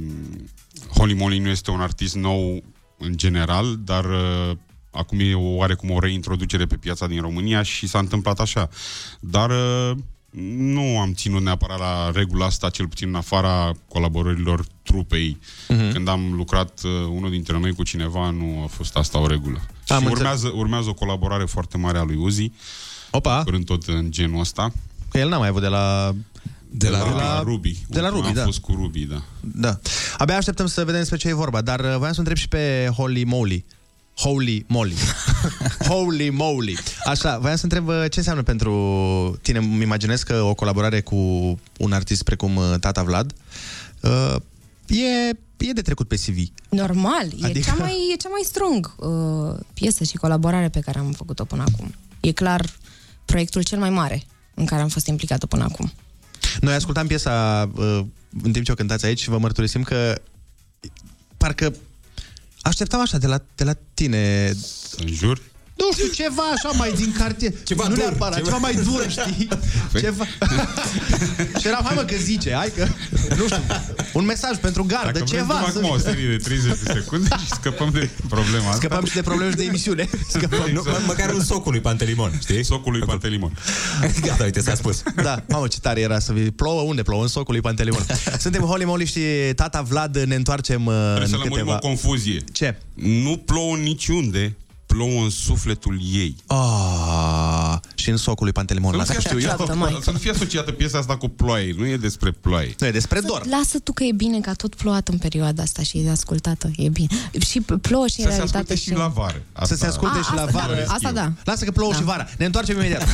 Holly Molly nu este un artist nou în general, dar uh, acum e o, oarecum o reintroducere pe piața din România și s-a întâmplat așa. Dar uh, nu am ținut neapărat la regula asta, cel puțin în afara colaborărilor trupei. Uh-huh. Când am lucrat uh, unul dintre noi cu cineva, nu a fost asta o regulă. Am și înțeles. urmează, urmează o colaborare foarte mare a lui Uzi. Opa! Curând tot în genul ăsta. Că el n-a mai avut de la... De la, de Ruby. la- Ruby. de la Ruby, am da. fost cu Ruby, da. Da. Abia așteptăm să vedem despre ce e vorba, dar uh, voiam să întreb și pe Holy Moly. Holy Moly. Holy Moly. Așa, voiam să întreb uh, ce înseamnă pentru tine. Îmi imaginez că o colaborare cu un artist precum uh, Tata Vlad uh, e, e de trecut pe CV. Normal, e, Adică- cea mai, e cea mai strong uh, piesă și colaborare pe care am făcut-o până acum. E clar proiectul cel mai mare în care am fost implicată până acum. Noi ascultam piesa uh, în timp ce o cântați aici și vă mărturisim că parcă așteptam așa de la, de la tine... În jur? Nu știu, ceva așa mai din cartier. Ceva nu dur, neapărat, ceva, ceva- mai dur, știi? ceva... și eram, hai mă, că zice, hai că... Nu știu, un mesaj pentru gardă, Dacă ceva. vrem, dăm acum o serie de 30 de secunde și scăpăm de problema asta. Scăpăm și de probleme și de emisiune. Scăpăm. Nu, mă- măcar un socul lui Pantelimon, știi? Socul lui Pantelimon. Gata, uite, s-a spus. Da, mamă, ce tare era să vii. Plouă unde plouă? În socul lui Pantelimon. Suntem Holy Moly și tata Vlad, ne întoarcem uh, Trebuie să în lămurim câteva... o confuzie. Ce? Nu plouă niciunde, plouă în sufletul ei. Ah, și în socul lui Pantelimon. Să nu, Asta fie știu eu. asociată, să nu fie asociată piesa asta cu ploaie. Nu e despre ploaie. Nu, e despre Să- Lasă tu că e bine că a tot plouat în perioada asta și e ascultată, e bine. Și p- plouă și în Să se realitate. asculte și la vară. Să se asculte A, și la asta vară. da, asta da. Lasă că plouă Da. și vara. Ne întoarcem imediat.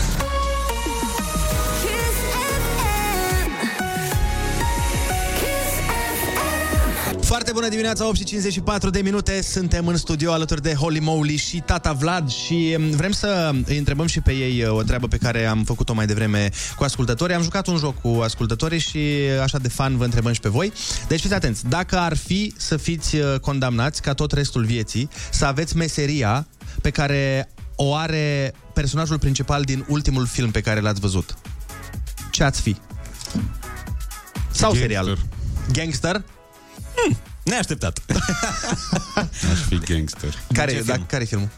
Foarte bună dimineața, 8 și 54 de minute. Suntem în studio alături de Holy Moly și Tata Vlad și mm, vrem să îi întrebăm și pe ei uh, o treabă pe care am făcut-o mai devreme cu ascultătorii. Am jucat un joc cu ascultătorii și așa de fan vă întrebăm și pe voi. Deci fiți atenți, dacă ar fi să fiți uh, condamnați ca tot restul vieții, să aveți meseria pe care o are personajul principal din ultimul film pe care l-ați văzut, ce ați fi? Sau Gangster. serial? Gangster? Neașteptat. Aș fi gangster. Care, da, care e filmul?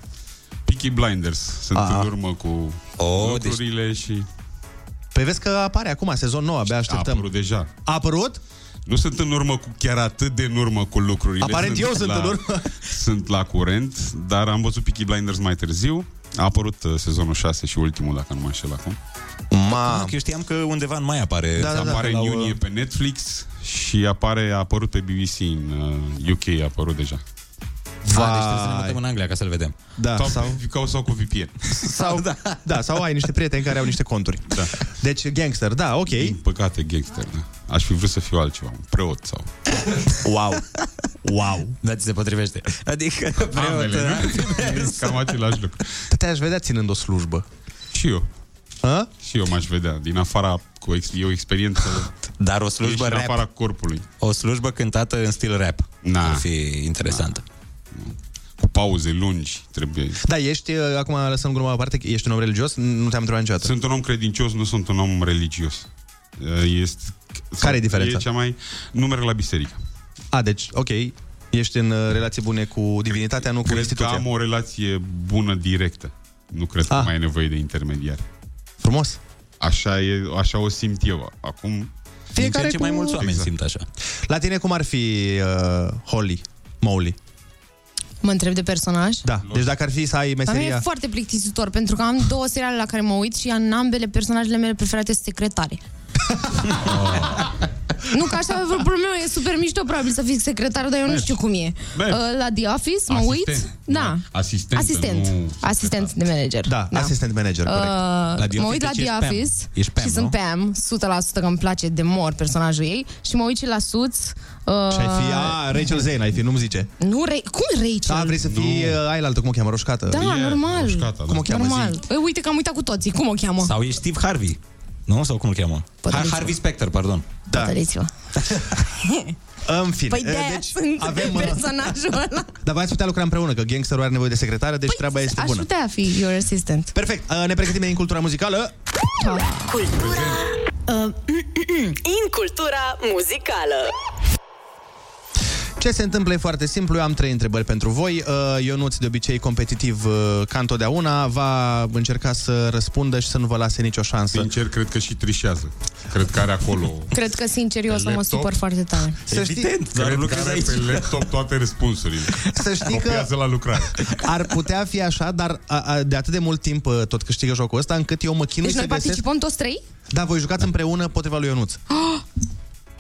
Peaky Blinders. Sunt Ah. în urmă cu oh, lucrurile deci... și... Păi vezi că apare acum, sezon nou, abia A așteptăm. apărut deja. A apărut? Nu sunt în urmă cu chiar atât de în urmă cu lucrurile. Aparent eu sunt la, în urmă. Sunt la curent, dar am văzut Peaky Blinders mai târziu. A apărut uh, sezonul 6 și ultimul, dacă nu mă înșel acum. Ma... Nu, că eu știam că undeva în mai apare. Da, da, da, apare în iunie pe Netflix și apare, a apărut pe BBC în uh, UK, a apărut deja. Va, deci trebuie să ne mutăm în Anglia ca să-l vedem. Da, sau, sau- sau... sau cu VPN. Sau, da. da, sau ai niște prieteni care au niște conturi. Da. Deci gangster, da, ok. Din păcate, gangster, da. Aș fi vrut să fiu altceva, un preot sau... Wow. Wow. Da, ți se potrivește. Adică preot, Ambele, da? nu? Cam același lucru. Te-aș vedea ținând o slujbă. Și eu. A? Și eu m-aș vedea, din afara, cu ex- e o experiență Dar o slujbă e și în rap. afara corpului. O slujbă cântată în stil rap. Na. Ar fi interesantă. Cu pauze lungi, trebuie. Da, ești, uh, acum lăsăm gluma la parte, ești un om religios? Nu te-am întrebat niciodată. Sunt un om credincios, nu sunt un om religios. Uh, Este, Care e diferența? E cea mai... Nu merg la biserică. A, deci, ok. Ești în uh, relație bune cu divinitatea, nu cu Cred că instituția. am o relație bună directă. Nu cred că Ah. mai e nevoie de intermediari. Frumos. Așa, e, așa o simt eu. Acum... Fiecare ce cu... mai mulți oameni Exact. simt așa. La tine cum ar fi uh, Holly, Molly? Mă întreb de personaj. Da, deci dacă ar fi să ai Dar mie e meseria... foarte plictisitor, pentru că am două seriale la care mă uit și în ambele personajele mele preferate sunt secretare. nu că așa, vreo meu e super mișto probabil să fii secretar, dar eu nu știu cum e. Mergi. Uh, La The Office mă uit. Asistent. Da. Asistentă, Asistent. nu Asistent de manager. Da, asistent manager, corect. Uh, The mă Office, uit la deci The ești Pam. Office Ești Pam, și nu? sunt Pam, 100% că îmi place de mor personajul ei și mă uit și la Suits. Uh, Și ai fi, a, Rachel Zane, ai fi, nu-mi zice. Nu, Ra- cum Rachel? Da, vrei să fii uh, ai la altă, cum o cheamă, roșcată? Da, normal. roșcata, da. Cum o cheamă, Normal. zi? Ei, uite că am uitat cu toții. Cum o cheamă? Sau e Steve Harvey. Nu? Sau cum îl cheamă? Pătăliți-vă. Harvey Specter, pardon. Da. Pătăliți-vă. În fine, Păi de deci sunt avem... uh, personajul ăla. Dar v-ați putea lucra împreună, că gangsterul are nevoie de secretară, deci treaba este Aș bună. putea fi your assistant. Perfect, uh, ne pregătim în cultura muzicală. Ciao. Cultura uh, In cultura muzicală Ce se întâmplă e foarte simplu, eu am trei întrebări pentru voi. Uh, Ionuț, de obicei competitiv uh, ca întotdeauna, va încerca să răspundă și să nu vă lase nicio șansă. Sincer, cred că și trișează. Cred că are acolo... Cred că, sincer, eu o să mă laptop? supăr foarte tare. Să știi, Cred că are pe laptop toate răspunsurile. Să știi că- Copiază la lucrare. ar putea fi așa, dar a, a, de atât de mult timp uh, tot câștigă jocul ăsta, încât eu mă chinui Deci noi să găsesc... participăm toți trei? Da, voi jucați împreună potriva lui Ionuț.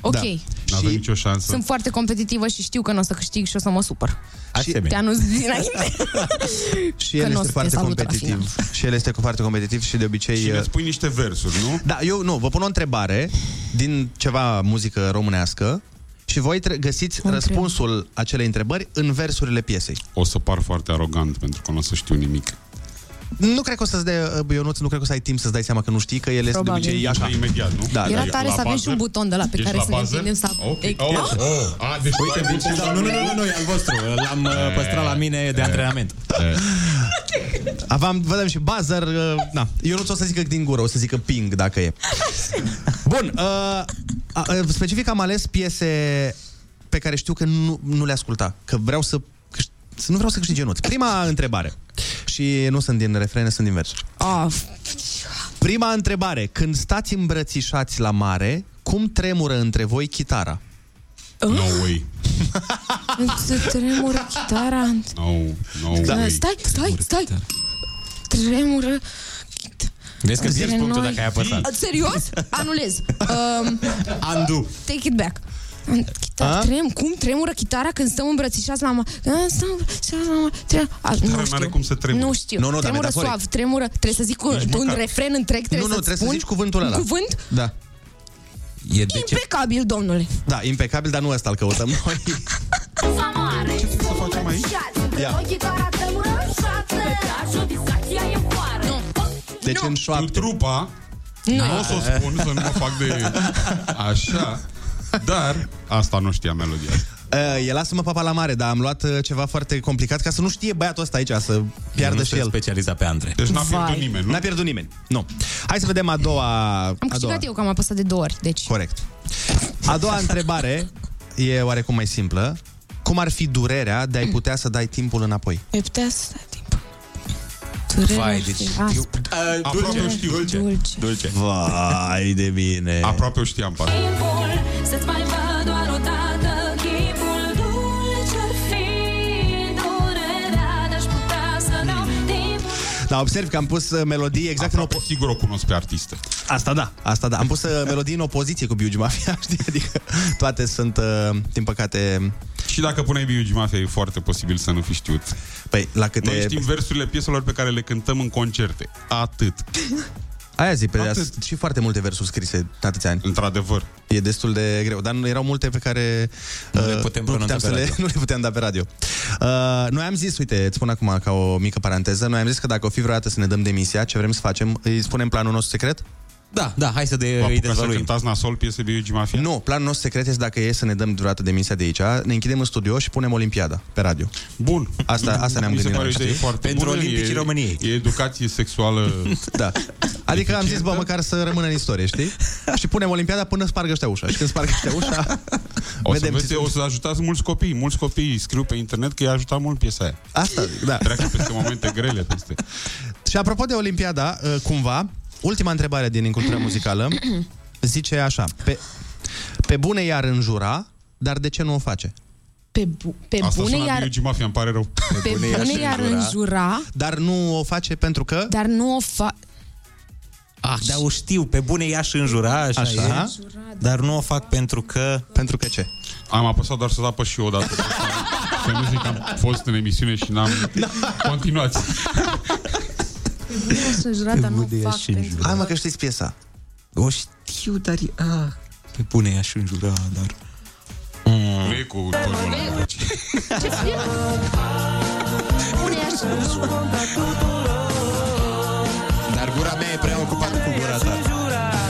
Ok. Da. Nu avem nicio șansă. Sunt foarte competitivă și știu că nu o să câștig și o să mă supăr. Asemenea. Te anunț dinainte. Și Că el n-o este să foarte te salută la competitiv. Și el este foarte competitiv și de obicei... Și ne uh, spui niște versuri, nu? Da, eu nu, vă pun o întrebare din ceva muzică românească și voi tre- găsiți O răspunsul acelei întrebări în versurile piesei. O să par foarte arogant, pentru că nu o să știu nimic. Nu cred că o să-ți dea, uh, Ionuț, nu cred că o să ai timp să-ți dai seama că nu știi, că el este Probabil. de obicei așa. Imediat, nu? Da, Era da. tare la să avem bază? și un buton de la pe Ești care la să ne bază? întindem să... Ok. Ex- Oh, oh. A, deci Uite, Vinci, da, nu, nu, nu, nu, nu, e al vostru. L-am uh, păstrat la mine de antrenament. Aveam, vă dăm și buzzer. Uh, na. Eu nu o să zică din gură, o să zică ping dacă e. Bun, uh, uh, specific am ales piese pe care știu că nu, nu le asculta, că vreau să câș- să nu vreau să câștig Ionuț. Prima întrebare. Și nu sunt din refrene, sunt din versuri. Ah, Prima întrebare. Când stați îmbrățișați la mare, cum tremură între voi chitara? No way. Să tremură chitara. No, no Da, way. Stai, stai, stai. Tremură. Vezi că Între pierzi punctul noi. dacă ai apăsat. A, Serios? Anulez. Um, Andu. take it back. Chitar, trem, cum tremură chitara când stăm îmbrățișați la mare? Stăm îmbrățișați la mare. Trem, a, nu Chitara știu. n-are cum să tremure. Nu știu. Nu, nu, dar tremură metaforic. suav, tremură. Trebuie să zic un, Nici un măcar. refren întreg, trebuie nu, nu, să trebuie spun. să zici cuvântul Un ăla. Cuvânt? Da. E de ce? Impecabil, domnule. Da, impecabil, dar nu ăsta îl căutăm noi. Ce să facem aici? Ia. Deci în șoapte. Trupa, nu, o să o spun, să nu mă fac de așa, dar asta nu știa melodia. Uh, e lasă-mă papa la mare, dar am luat uh, ceva foarte complicat ca să nu știe băiatul ăsta aici, să piardă nu și se el. specializa pe Andre. Deci n-a Vai. pierdut nimeni, nu? N-a pierdut nimeni. Nu. Hai să vedem a doua... Am a doua. câștigat eu, că am apăsat de două ori, deci... Corect. A doua întrebare e oarecum mai simplă. Cum ar fi durerea de a-i putea să dai timpul înapoi? Ai putea să dai timp. Durerea Vai, ar fi deci... asta. Uh, Aproape o știu. Dulce. Dulce. Dulce. Vai de bine. Aproape o știam, parcă. Să-ți mai văd Da, observ că am pus uh, melodii exact în Aproape sigur o cunosc pe artistă. Asta da, asta da. Am pus uh, melodii în opoziție cu Biugi Mafia, știi? Adică toate sunt, uh, din păcate... Și dacă puneai Biugi Mafia, e foarte posibil să nu fi știut. Păi, la câte... Noi știm versurile pieselor pe care le cântăm în concerte. Atât. Aia zi, pe Atât. sunt și foarte multe versuri scrise de atâția ani. Într-adevăr. E destul de greu, dar erau multe pe care Nu uh, le putem nu, pronunța puteam pe să le, radio. nu le puteam da pe radio. Uh, noi am zis, uite, îți spun acum ca o mică paranteză, noi am zis că dacă o fi vreodată să ne dăm demisia, ce vrem să facem, îi spunem planul nostru secret? Da, da, hai să de, Vă îi apucați să dezvăluim. cântați nasol piese Biugi Mafia? Nu, planul nostru secret este dacă e să ne dăm vreodată demisia de aici, ne închidem în studio și punem Olimpiada pe radio. Bun. Asta, asta ne-am Mi se gândit pare o noi, idee știi? foarte Pentru bună. Olimpicii e, României. E educație sexuală. Da. Adică am zis, bă, măcar să rămână în istorie, știi? Și punem Olimpiada până spargă ăștia ușa. Și când spargă ăștia ușa, O să, vedem vezi, ce- o să ajutați mulți copii. Mulți copii scriu pe internet că i-a ajutat mult piesa aia. Asta, zic, da. Treacă peste momente grele peste. Și apropo de Olimpiada, uh, cumva, ultima întrebare din incultura muzicală zice așa, pe, pe bune i-ar înjura, dar de ce nu o face? Pe, bu- pe Asta bune sună iar, Biugi Mafia, îmi pare rău. pe bune iar înjura, Dar nu o face pentru că... dar nu o fa... Ah, dar o știu, pe bune ea și înjura, așa, Așa. e. Dar nu o fac pentru că... Pentru că ce? Am apăsat doar să apăs și eu odată. Să nu zic că am fost în emisiune și n-am continuat. Sunt jurat, dar nu bune ea fac și pentru... Hai mă că știți piesa. O știu, dar... e- Ah, pe bune ea și înjura, dar... Nu e cu tonul ăla. Ce fie? Bune iar și înjura. Dar gura mea e prea ocupată cu gura ta.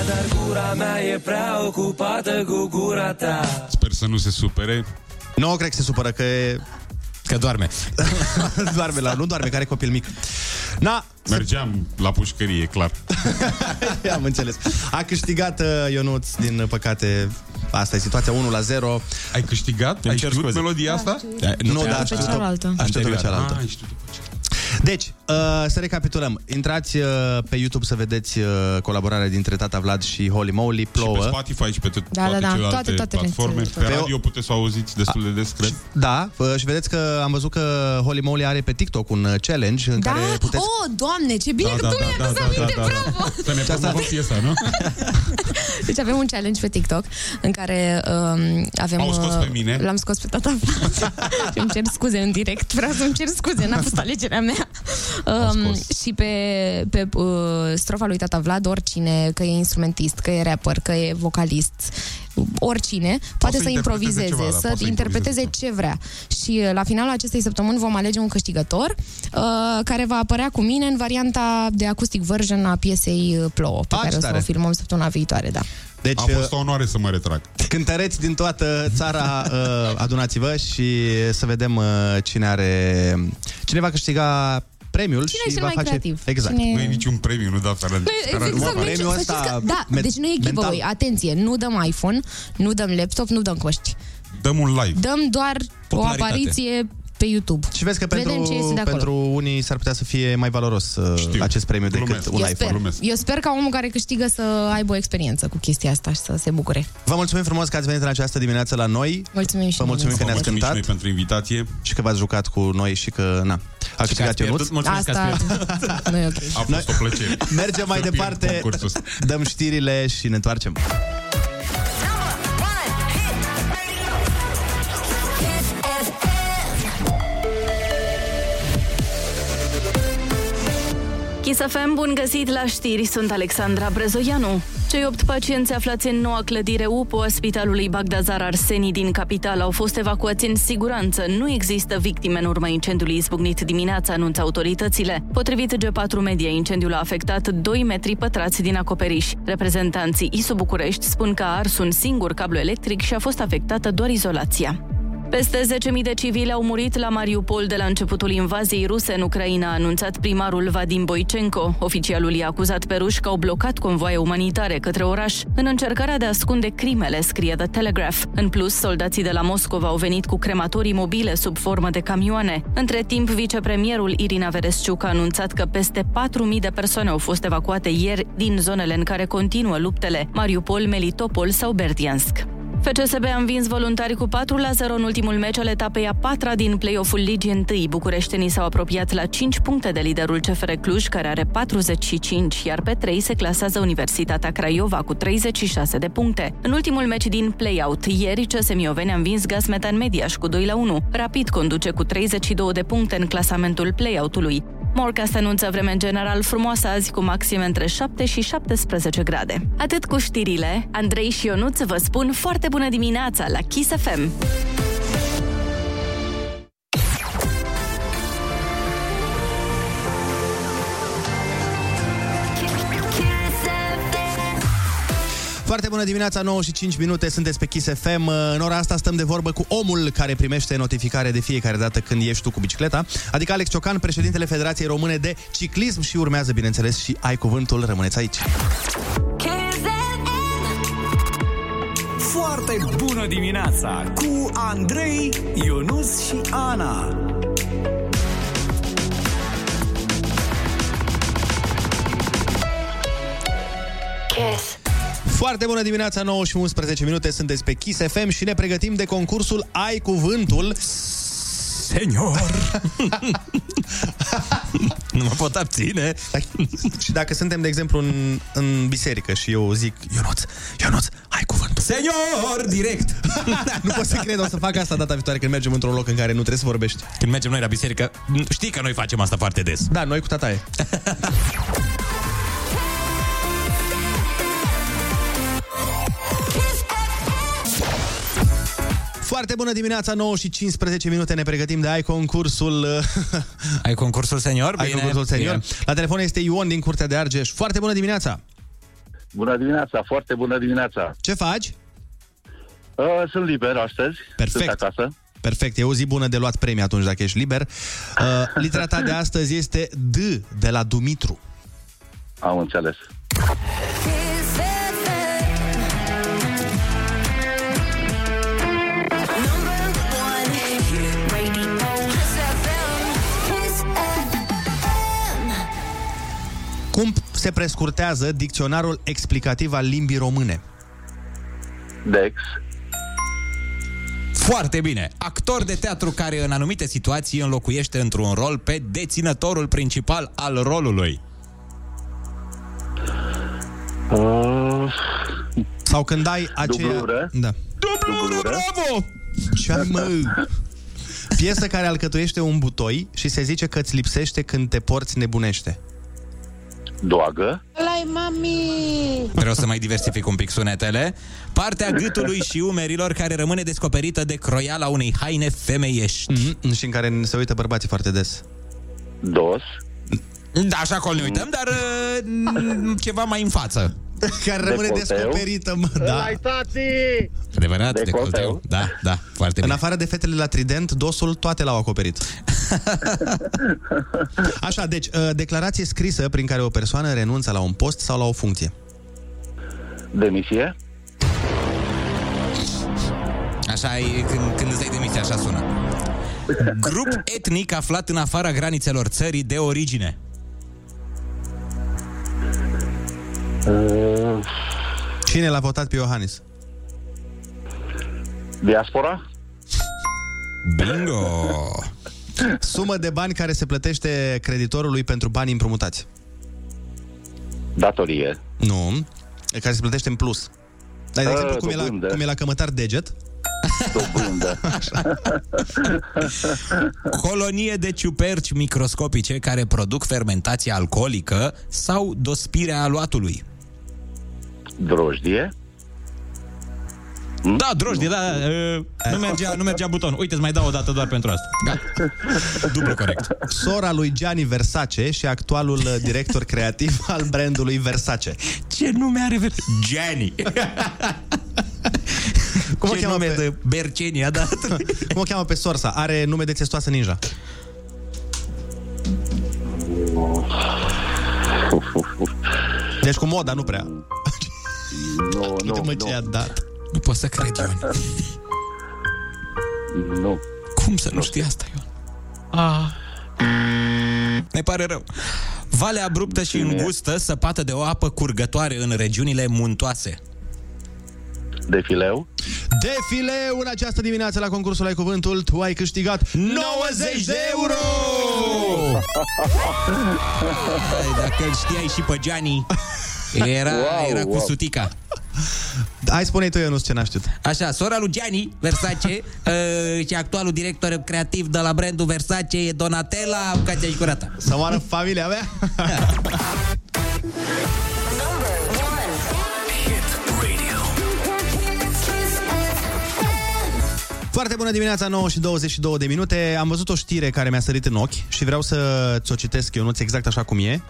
Dar gura mea e prea ocupată cu gura ta Sper să nu se supere. Nu, cred că se supără că e... Că doarme. doarme la, nu doarme, care copil mic. Na, Mergeam la pușcărie, e clar. am înțeles. A câștigat uh, Ionuț, din păcate, asta e situația 1 la 0. Ai câștigat? Îmi Ai cer știut scuze. melodia asta? Nu, Pe dar a știut-o, cealaltă. a știut-o pe Anterioară. cealaltă. Ah, ai știut după ce. Deci, uh, să recapitulăm. Intrați uh, pe YouTube să vedeți uh, colaborarea dintre Tata Vlad și Holy Moly, Și pe plouă. Spotify și pe to- Da, toate da, da. celelalte Toate, toate platforme. rețelele. Pe radio puteți să o auziți destul de des, cred. Da, uh, și vedeți că am văzut că Holy Moly are pe TikTok un uh, challenge în Da? care puteți... Oh, doamne, ce bine Da, că da, tu da, mi-ai da, adus da, aminte, da, da, bravo! da. Să ne promovăm piesa, nu? Deci avem un challenge pe TikTok în care um, avem... Au scos pe uh, mine. L-am scos pe tata Vlad. și îmi cer scuze în direct. Vreau să-mi cer scuze, n-a fost alegerea mea. Um, și pe, pe uh, strofa lui tata Vlad, oricine, că e instrumentist, că e rapper, că e vocalist, oricine, poate să să interpreteze improvizeze, ceva, da, să poate să interpreteze improvizeze. ce vrea. Și uh, la finalul acestei săptămâni vom alege un câștigător uh, care va apărea cu mine în varianta de acoustic version a piesei uh, Plouă, pe Ah, care ce o să tare. o filmăm săptămâna viitoare, da. Deci, A fost o onoare să mă retrag. cântăreți din toată țara, uh, adunați-vă și să vedem uh, cine are... Cine va câștiga premiul Cine și e cel va mai face... creativ? Exact. Cine- Nu e niciun premiu, nu da afară. Exact, deci, premiul să ăsta știți că, da, me- deci nu e mental. giveaway, atenție, nu dăm iPhone, nu dăm laptop, nu dăm căști. Dăm un live. Dăm doar o Popularitate. apariție pe YouTube. Și vezi că Vedem pentru, ce iese de acolo. pentru unii s-ar putea să fie mai valoros uh, Știu. acest premiu decât Glumesc. un Eu iPhone. sper, glumesc. eu sper ca omul care câștigă să aibă o experiență cu chestia asta și să se bucure. Vă mulțumim frumos că ați venit în această dimineață la noi Mulțumim și Vă noi. mulțumim că Vă ne-ați mulțumim și cântat noi pentru invitație. și că v-ați jucat cu noi și că, na, a Și că câștigat ați pierdut, Ionuț. mulțumesc că ați Asta pierdut. nu e ok. A fost o plăcere. Mergem mai Să pierd departe, concursul ăsta. dăm știrile și ne întoarcem. Kiss FM, bun găsit la știri, sunt Alexandra Brezoianu. Cei opt pacienți aflați în noua clădire UPO a Spitalului Bagdazar Arseni din capital au fost evacuați în siguranță. Nu există victime în urma incendiului izbucnit dimineața, anunță autoritățile. Potrivit G4 Media, incendiul a afectat 2 metri pătrați din acoperiș. Reprezentanții ISU București spun că a ars un singur cablu electric și a fost afectată doar izolația. Peste 10.000 de civili au murit la Mariupol de la începutul invaziei ruse în Ucraina, a anunțat primarul Vadim Boicenko. Oficialul i-a acuzat pe ruși că au blocat convoaie umanitare către oraș în încercarea de a ascunde crimele, scrie The Telegraph. În plus, soldații de la Moscova au venit cu crematorii mobile sub formă de camioane. Între timp, vicepremierul Irina Veresciuc a anunțat că peste 4.000 de persoane au fost evacuate ieri din zonele în care continuă luptele, Mariupol, Melitopol sau Berdiansk. FCSB a învins voluntari cu 4 la 0 în ultimul meci al etapei a patra din play-off-ul Ligii 1. Bucureștenii s-au apropiat la 5 puncte de liderul CFR Cluj, care are 45, iar pe 3 se clasează Universitatea Craiova cu 36 de puncte. În ultimul meci din play-out, ieri, CS Mioveni a învins Gazmetan Mediaș cu 2 la 1. Rapid conduce cu 32 de puncte în clasamentul play-out-ului. Morcast anunță vreme în general frumoasă azi cu maxime între 7 și 17 grade. Atât cu știrile, Andrei și Ionuț vă spun foarte bună dimineața la Kiss FM. Foarte bună dimineața, 9 și 5 minute, sunteți pe Kiss FM. În ora asta stăm de vorbă cu omul care primește notificare de fiecare dată când ieși tu cu bicicleta, adică Alex Ciocan, președintele Federației Române de Ciclism și urmează, bineînțeles, și ai cuvântul, rămâneți aici. Foarte bună dimineața cu Andrei, Ionus și Ana. Kiss. Foarte bună dimineața, 9 și 11 minute, sunteți pe Kiss FM și ne pregătim de concursul Ai Cuvântul. Senior! nu mă pot abține. și dacă suntem, de exemplu, în, în biserică și eu zic, Ionuț, Ionuț, ai cuvântul. Senior! Direct! nu pot să cred, o să fac asta data viitoare când mergem într-un loc în care nu trebuie să vorbești. Când mergem noi la biserică, știi că noi facem asta foarte des. Da, noi cu tataie. Foarte bună dimineața, 9 și 15 minute, ne pregătim de ai concursul... ai concursul senior? Ai Bine, concursul senior. bine. La telefon este Ion din Curtea de Argeș. Foarte bună dimineața! Bună dimineața, foarte bună dimineața. Ce faci? Uh, sunt liber astăzi. Perfect. Sunt acasă. Perfect, e o zi bună de luat premii atunci dacă ești liber. Uh, litera ta de astăzi este D de la Dumitru. Am înțeles. Cum se prescurtează dicționarul explicativ al limbii române? Dex. Foarte bine. Actor de teatru care în anumite situații înlocuiește într-un rol pe deținătorul principal al rolului. Uh, Sau când ai aceea... Dublură. Da. Dublură. Bravo! Ce ai, mă? Piesă care alcătuiește un butoi și se zice că îți lipsește când te porți nebunește. Doagă. Lai, mami! Vreau să mai diversific un pic sunetele. Partea gâtului și umerilor care rămâne descoperită de croiala unei haine femeiești. Mm-hmm. Și în care se uită bărbații foarte des. Dos. Da, așa acolo ne uităm, dar uh, ceva mai în față. Care rămâne Decolteu. descoperită, mă, da. Ai tati! Adevărat, Decolteu. decolteu. Da, da, foarte În bine. afară de fetele la trident, dosul toate l-au acoperit. Așa, deci, uh, declarație scrisă prin care o persoană renunță la un post sau la o funcție. Demisie. Așa e când, când îți dai demisia, așa sună. Grup etnic aflat în afara granițelor țării de origine. Cine l-a votat pe Iohannis? diaspora. Bingo! Sumă de bani care se plătește creditorului pentru bani împrumutați. Datorie. Nu, care se plătește în plus. Dai, de Ah, exemplu, cum e, la, dobândă. cum e la cămătar deget, Dobândă. Colonie de ciuperci microscopice care produc fermentație alcoolică sau dospirea aluatului. Drojdie? Da, drojdie, da, da. uh, Nu mergea, nu mergea buton. Uite, îți mai dau o dată doar pentru asta. Gata. Dublu corect. Sora lui Gianni Versace și actualul uh, director creativ al brandului Versace. Ce nume are Ver- Gianni? Cum o Ce cheamă nume pe... de Berceni a dat? Cum o cheamă pe sorsa? Are nume de testoasă ninja. Deci cu moda, nu prea. Nu, Uite mă nu, ce i-a dat. Nu pot să cred, Ion. nu. Cum să nu știi asta, Ion? Ah. Ne pare rău. Vale abruptă și îngustă, săpată de o apă curgătoare în regiunile muntoase. Defileu? Defileu în această dimineață la concursul Ai Cuvântul Tu ai câștigat 90 de euro! Ai, Dacă îl știai și pe Gianni, era, Wow, era cu wow. sutica. Hai spune tu, eu nu ce n-a știut. Așa, sora lui Gianni Versace uh, și actualul director creativ de la brandul Versace e Donatella Cația și Curata. Să moară familia mea? Foarte bună dimineața, 9 și 22 de minute. Am văzut o știre care mi-a sărit în ochi și vreau să ți-o citesc, Ionuț, exact așa cum e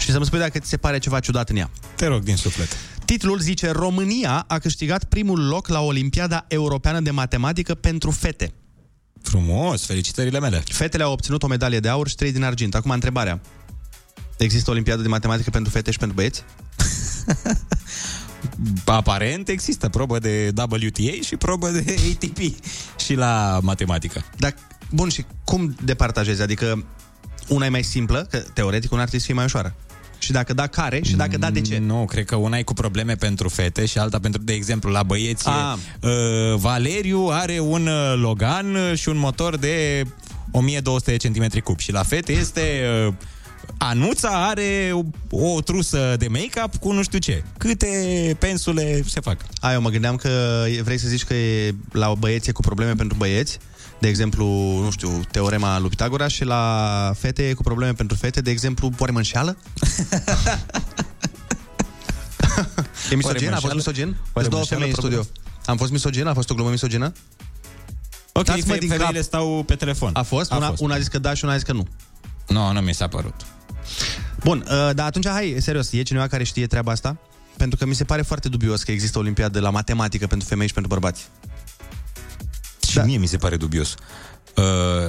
și să-mi spui dacă ți se pare ceva ciudat în ea. Te rog din suflet. Titlul zice România a câștigat primul loc la Olimpiada Europeană de Matematică pentru fete. Frumos, felicitările mele. Fetele au obținut o medalie de aur și trei din argint. Acum întrebarea. Există Olimpiadă de Matematică pentru fete și pentru băieți? Aparent există probă de WTA și probă de ATP și la matematică. Dar, bun, și cum departajezi? Adică una e mai simplă, că teoretic una ar trebui să fie mai ușoară. Și dacă da, care? Și dacă da, de ce? Nu, cred că una e cu probleme pentru fete și alta pentru, de exemplu, la băieți. Ah. e, Uh, Valeriu are un uh, Logan și un motor de 1200 cm cub și la fete este uh, Anuța are o, o trusă de make-up cu nu știu ce. Câte pensule se fac? A, eu mă gândeam că vrei să zici că e la băieți e cu probleme pentru băieți, de exemplu, nu știu, teorema lui Pitagora și la fete e cu probleme pentru fete, de exemplu, poare mă înșeală? e misogin? A fost mă misogin? Oare Sunt două mă femei în înșeală? studio. Am fost misogin? A fost o glumă misogină? Ok, Dați-mă fe- din femeile cap. stau pe telefon. A fost? A Una, fost. una a zis că da și una a zis că nu. Nu, nu mi s-a părut. Bun, uh, dar atunci hai, serios, e cineva care știe treaba asta? Pentru că mi se pare foarte dubios că există o olimpiadă la matematică pentru femei și pentru bărbați. Și da. mie mi se pare dubios. Uh,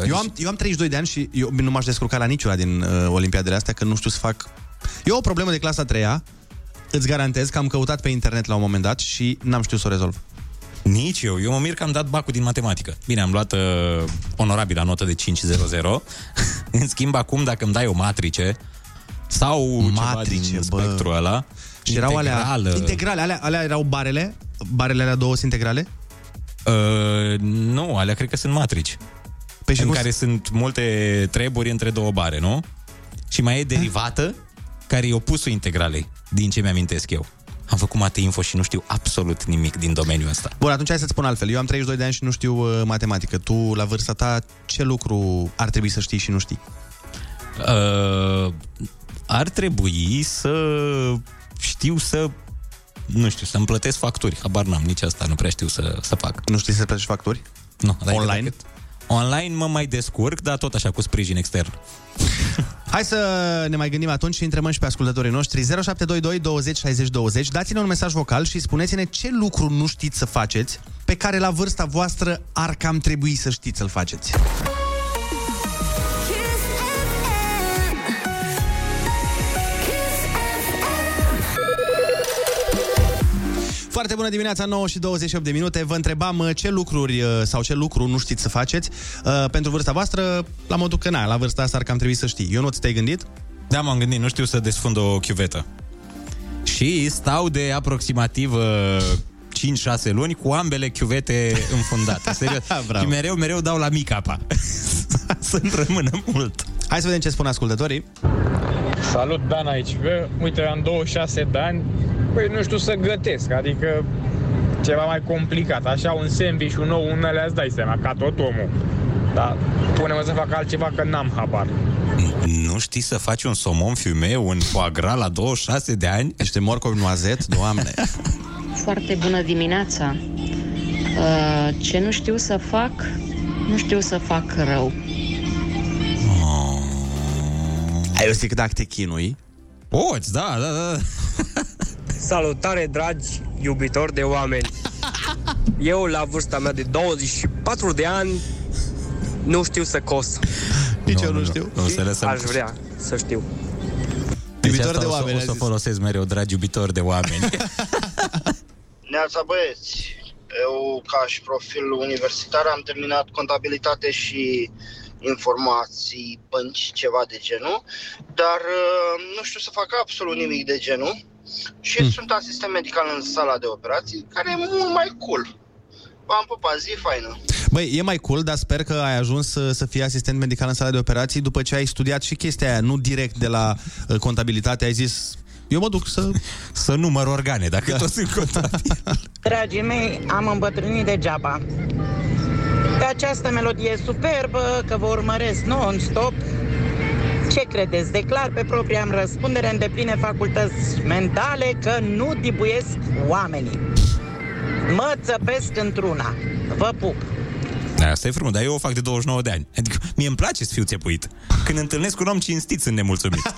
Eu am, eu am 32 de ani și eu nu m-aș descurca la niciuna din uh, olimpiadele astea, că nu știu să fac... Eu o problemă de clasa 3 îți garantez că am căutat pe internet la un moment dat și n-am știut să o rezolv. Nici eu. Eu mă mir că am dat bacul din matematică. Bine, am luat uh, onorabilă notă de 500. În schimb, acum, dacă îmi dai o matrice sau Matrice, ceva din bă. spectrul ăla, Și erau alea... integrală, Integrale, alea, alea erau barele? Barele alea două sunt integrale? Uh, nu, alea cred că sunt matrici. Păi și în cum care sunt multe treburi între două bare, nu? Și mai e derivată, care e opusul integralei, din ce mi-amintesc eu. Am făcut mate info și nu știu absolut nimic din domeniul ăsta. Bun, atunci hai să-ți spun altfel. Eu am 32 de ani și nu știu uh, matematică. Tu, la vârsta ta, ce lucru ar trebui să știi și nu știi? Uh, ar trebui să știu să nu știu, să-mi plătesc facturi. Habar n-am, nici asta nu prea știu să, să fac. Nu știi să plătești facturi? Nu. dar Online? decât- Online mă mai descurc, dar tot așa, cu sprijin extern. Hai să ne mai gândim atunci și întrebăm și pe ascultătorii noștri 0722 20 60 20 Dați-ne un mesaj vocal și spuneți-ne ce lucru nu știți să faceți Pe care la vârsta voastră ar cam trebui să știți să-l faceți Foarte bună dimineața, 9 și 28 de minute. Vă întrebam uh, ce lucruri uh, sau ce lucru nu știți să faceți uh, pentru vârsta voastră, la modul că, na, la vârsta asta ar cam trebui să știi. Eu nu ți-ai gândit? Da, m-am gândit, nu știu să desfund o chiuvetă. Și stau de aproximativ uh, 5-6 luni cu ambele chiuvete înfundate. Serios. Bravo. și mereu, mereu dau la mica apa. Să-mi rămână mult. Hai să vedem ce spun ascultătorii. Salut, Dan aici. Bă, uite, am 26 de ani, păi nu știu să gătesc, adică ceva mai complicat. Așa, un sandwich, un ou, unele îți dai seama, ca tot omul. Dar pune-mă să fac altceva că n-am habar. Nu știi să faci un somon fume, un foie gras la 26 de ani? Niște morcovi noazet, doamne. Foarte bună dimineața. Uh, Ce nu știu să fac, nu știu să fac rău. Ai eu zic dacă te chinui. Poți, da, da, da. Salutare, dragi iubitori de oameni! Eu, la vârsta mea de 24 de ani, nu știu să cos. Nici eu nu știu. Nu, să lăsăm. Aș vrea să știu. Deci Iubitor asta de o să- oameni, O a să zis. folosesc mereu, dragi iubitori de oameni. Neața băieți, eu ca și profil universitar am terminat contabilitate și informații, bănci, ceva de genul, dar uh, nu știu să fac absolut nimic de genul și Hmm. sunt asistent medical în sala de operații, care e mult mai cool. V-am pupat, zi faină! Băi, e mai cool, dar sper că ai ajuns să, să fii asistent medical în sala de operații după ce ai studiat și chestia aia, nu direct de la uh, contabilitate, ai zis eu mă duc să... Să număr organe, dacă da. tot sunt contabil. Dragii mei, am îmbătrânit degeaba. Pe această melodie superbă, că vă urmăresc non-stop, ce credeți? Declar pe propria am răspundere în depline facultăți mentale că nu dibuiesc oamenii. Mă țăpesc într-una. Vă pup! Da, asta e frumos, dar eu o fac de 29 de ani. Adică mie îmi place să fiu țepuit. Când întâlnesc un om cinstit, sunt nemulțumit.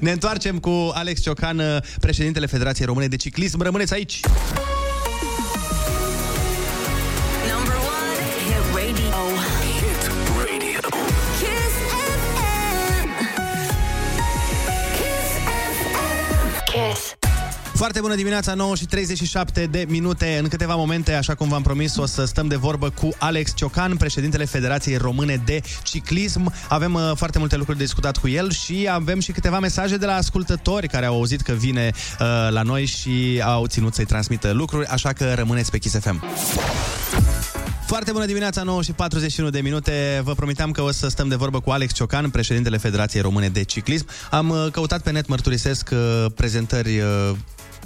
Ne întoarcem cu Alex Ciocan, uh, președintele Federației Române de Ciclism. Rămâneți aici! Foarte bună dimineața, 9 și 37 de minute. În câteva momente, așa cum v-am promis, o să stăm de vorbă cu Alex Ciocan, președintele Federației Române de Ciclism. Avem uh, foarte multe lucruri de discutat cu el și avem și câteva mesaje de la ascultători care au auzit că vine uh, la noi și au ținut să-i transmită lucruri, așa că rămâneți pe Kiss FM. Foarte bună dimineața, 9 și 41 de minute. Vă promiteam că o să stăm de vorbă cu Alex Ciocan, președintele Federației Române de Ciclism. Am uh, căutat pe net, mărturisesc, uh, prezentări uh,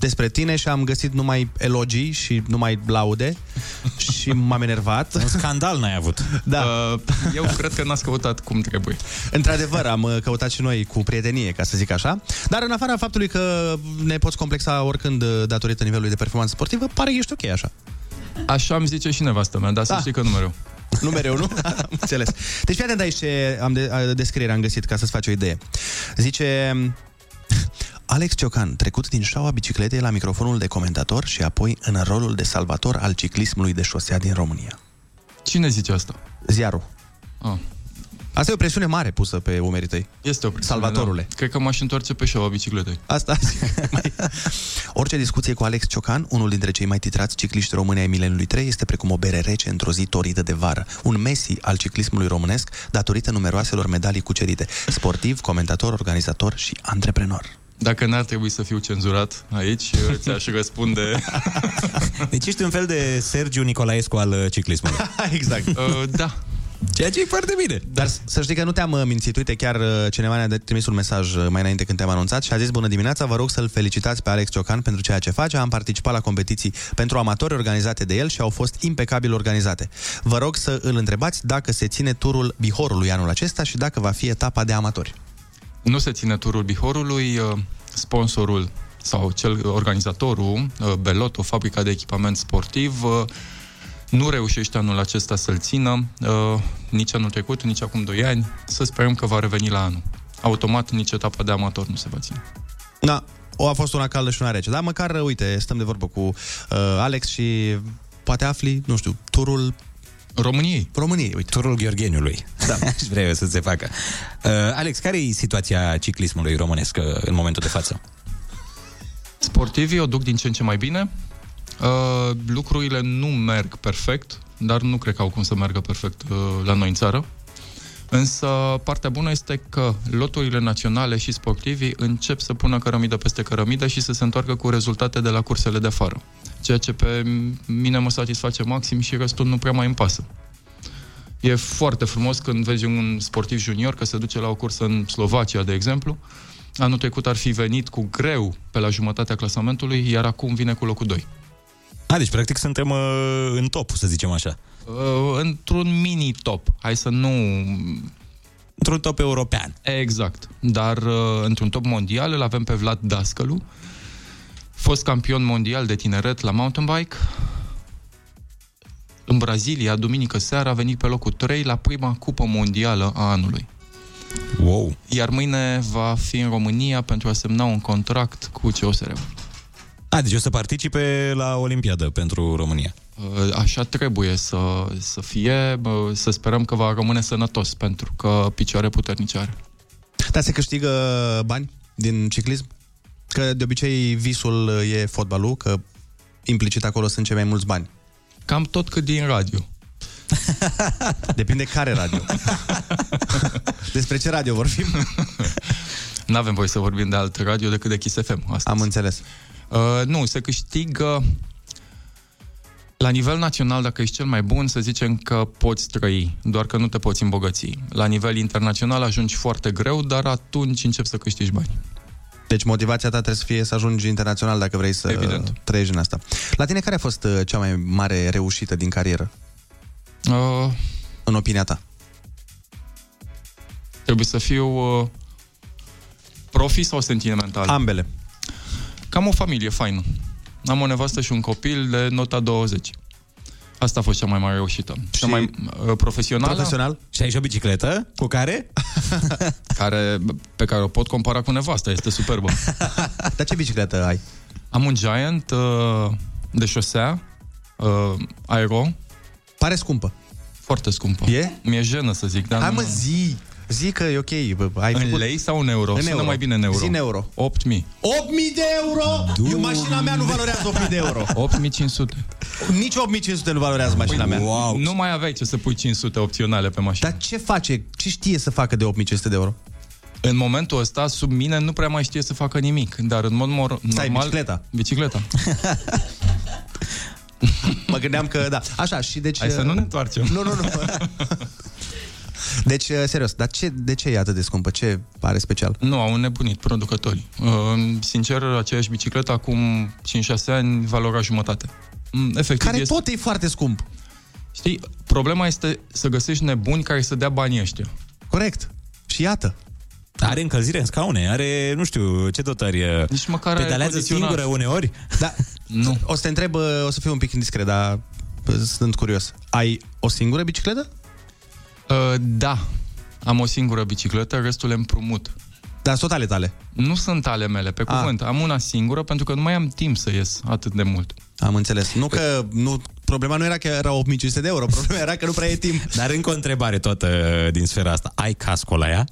despre tine și am găsit numai elogii și numai laude și m-am enervat. Un scandal n-ai avut. Da. Uh, eu cred că n-ați căutat cum trebuie. Într-adevăr, am uh, căutat și noi cu prietenie, ca să zic așa. Dar în afara faptului că ne poți complexa oricând uh, datorită nivelului de performanță sportivă, pare că ești ok așa. Așa îmi zice și nevastă mea, dar să Da. știi că nu mereu. Nu mereu, nu? Am înțeles. Deci fii atent aici ce am de, a- descriere am găsit ca să-ți faci o idee. Zice... Alex Ciocan, trecut din șaua bicicletei la microfonul de comentator și apoi în rolul de salvator al ciclismului de șosea din România. Cine zice asta? Ziarul. Ah. Asta e o presiune mare pusă pe umerii tăi. Este o presiune, Salvatorule. Da. Cred că m-aș întoarce pe șoua bicicletei. Asta Orice discuție cu Alex Ciocan, unul dintre cei mai titrați cicliști români ai mileniului 3, este precum o bere rece într-o zi toridă de vară. Un Messi al ciclismului românesc, datorită numeroaselor medalii cucerite. Sportiv, comentator, organizator și antreprenor. Dacă n-ar trebui să fiu cenzurat aici, ți-aș răspunde... Deci ești un fel de Sergiu Nicolaescu al uh, ciclismului. exact. Uh, da. Ceea ce e foarte bine. Dar s- să știi că nu te-am uh, mințit. Uite, chiar uh, cineva ne-a trimis un mesaj uh, mai înainte când te-am anunțat și a zis Bună dimineața, vă rog să-l felicitați pe Alex Ciocan pentru ceea ce face. Am participat la competiții pentru amatori organizate de el și au fost impecabil organizate. Vă rog să îl întrebați dacă se ține turul Bihorului anul acesta și dacă va fi etapa de amatori. Nu se ține turul Bihorului, uh, sponsorul sau cel organizatorul, uh, Belotto, fabrica de echipament sportiv, uh, nu reușește anul acesta să-l țină, uh, nici anul trecut, nici acum 2 ani. Să sperăm că va reveni la anul. Automat, nici etapa de amator nu se va ține. Da, o a fost una caldă și una rece. Dar măcar, uh, uite, stăm de vorbă cu uh, Alex și poate afli, nu știu, turul României. României, uite. Turul Gheorgheniului. Da. Aș vrea eu să se facă. Uh, Alex, care e situația ciclismului românesc uh, în momentul de față? Sportivii o duc din ce în ce mai bine. Uh, lucrurile nu merg perfect, dar nu cred că au cum să meargă perfect uh, la noi în țară. Însă partea bună este că loturile naționale și sportivii încep să pună cărămidă peste cărămidă și să se întoarcă cu rezultate de la cursele de afară. Ceea ce pe mine mă satisface maxim și restul nu prea mai îmi pasă. E foarte frumos când vezi un sportiv junior că se duce la o cursă în Slovacia, de exemplu. Anul trecut ar fi venit cu greu pe la jumătatea clasamentului, iar acum vine cu locul 2. A, deci practic suntem uh, în top, să zicem așa. Uh, într-un mini-top. Hai să nu... Într-un top european. Exact. Dar uh, într-un top mondial îl avem pe Vlad Dascălu, fost campion mondial de tineret la mountain bike. În Brazilia, duminică seara, a venit pe locul 3 la prima cupă mondială a anului. Wow. Iar mâine va fi în România pentru a semna un contract cu COSR. A, deci o să participe la Olimpiadă pentru România. Uh, Așa trebuie să, să fie, bă, să sperăm că va rămâne sănătos, pentru că picioare puternice are. Dar se câștigă bani din ciclism? Că de obicei visul e fotbalul, că implicit acolo sunt cei mai mulți bani. Cam tot cât din radio. Depinde care radio. Despre ce radio vorbim? Nu avem voie să vorbim de alt radio decât de Kiss FM astăzi. Am înțeles. Uh, nu, se câștigă la nivel național, dacă ești cel mai bun, să zicem că poți trăi, doar că nu te poți îmbogăți. La nivel internațional ajungi foarte greu, dar atunci începi să câștigi bani. Deci motivația ta trebuie să fie să ajungi internațional dacă vrei să Evident. trăiești în asta. La tine care a fost uh, cea mai mare reușită din carieră? Uh, În opinia ta? trebuie să fiu uh, profi sau sentimental? Ambele. Cam o familie faină. Am o nevastă și un copil de nota 20. Asta a fost cea mai mare reușită. Cea mai uh, profesională. Profesional? Și ai și o bicicletă cu care? care, pe care o pot compara cu nevasta, este superbă. Dar ce bicicletă ai? Am un Giant uh, de șosea, uh, aero. Pare scumpă. Foarte scumpă. E? Mi-e jenă să zic, dar Hai nu- mă, zi! Zi că e ok. bă, Ai În făcut... lei sau în euro? În Sună euro. mai bine în euro. Zi în euro. 8.000. 8.000 de euro? Eu, mașina mea nu valorează 8.000 de euro. 8500. Nici 8.500 nu valorează mașina mea. Wow. Nu mai aveai ce să pui 500 opționale pe mașină. Dar ce face? Ce știe să facă de 8.500 de euro? În momentul ăsta, sub mine, nu prea mai știe să facă nimic. Dar în mod mor- Stai, normal... bicicleta. Bicicleta. Mă gândeam că, da. Așa, și deci... Hai să nu ne întoarcem. Nu, nu, nu. Deci, uh, serios, dar ce, de ce e atât de scumpă? Ce are special? Nu, au înnebunit producătorii. Uh, sincer, aceeași bicicletă acum 5-6 ani valora jumătate. Mm, Efectiv, Care este... tot e foarte scump. Știi, problema este să găsești nebuni care să dea banii ăștia. Corect. Și iată. Are încălzire în scaune, are, nu știu, ce dotări... Nici măcar aer Pedalează condiționat. singură uneori? Da. Nu. O să te întreb, uh, o să fiu un pic indiscret, dar uh, sunt curios. Ai o singură bicicletă? Uh, da. Am o singură bicicletă, restul le împrumut. Dar sunt ale tale? Nu sunt ale mele, pe Ah. cuvânt. Am una singură pentru că nu mai am timp să ies atât de mult. Am înțeles. Nu că... Nu, problema nu era că era 8500 de euro, problema era că nu prea e timp. Dar încă o întrebare toată din sfera asta. Ai casco la ea?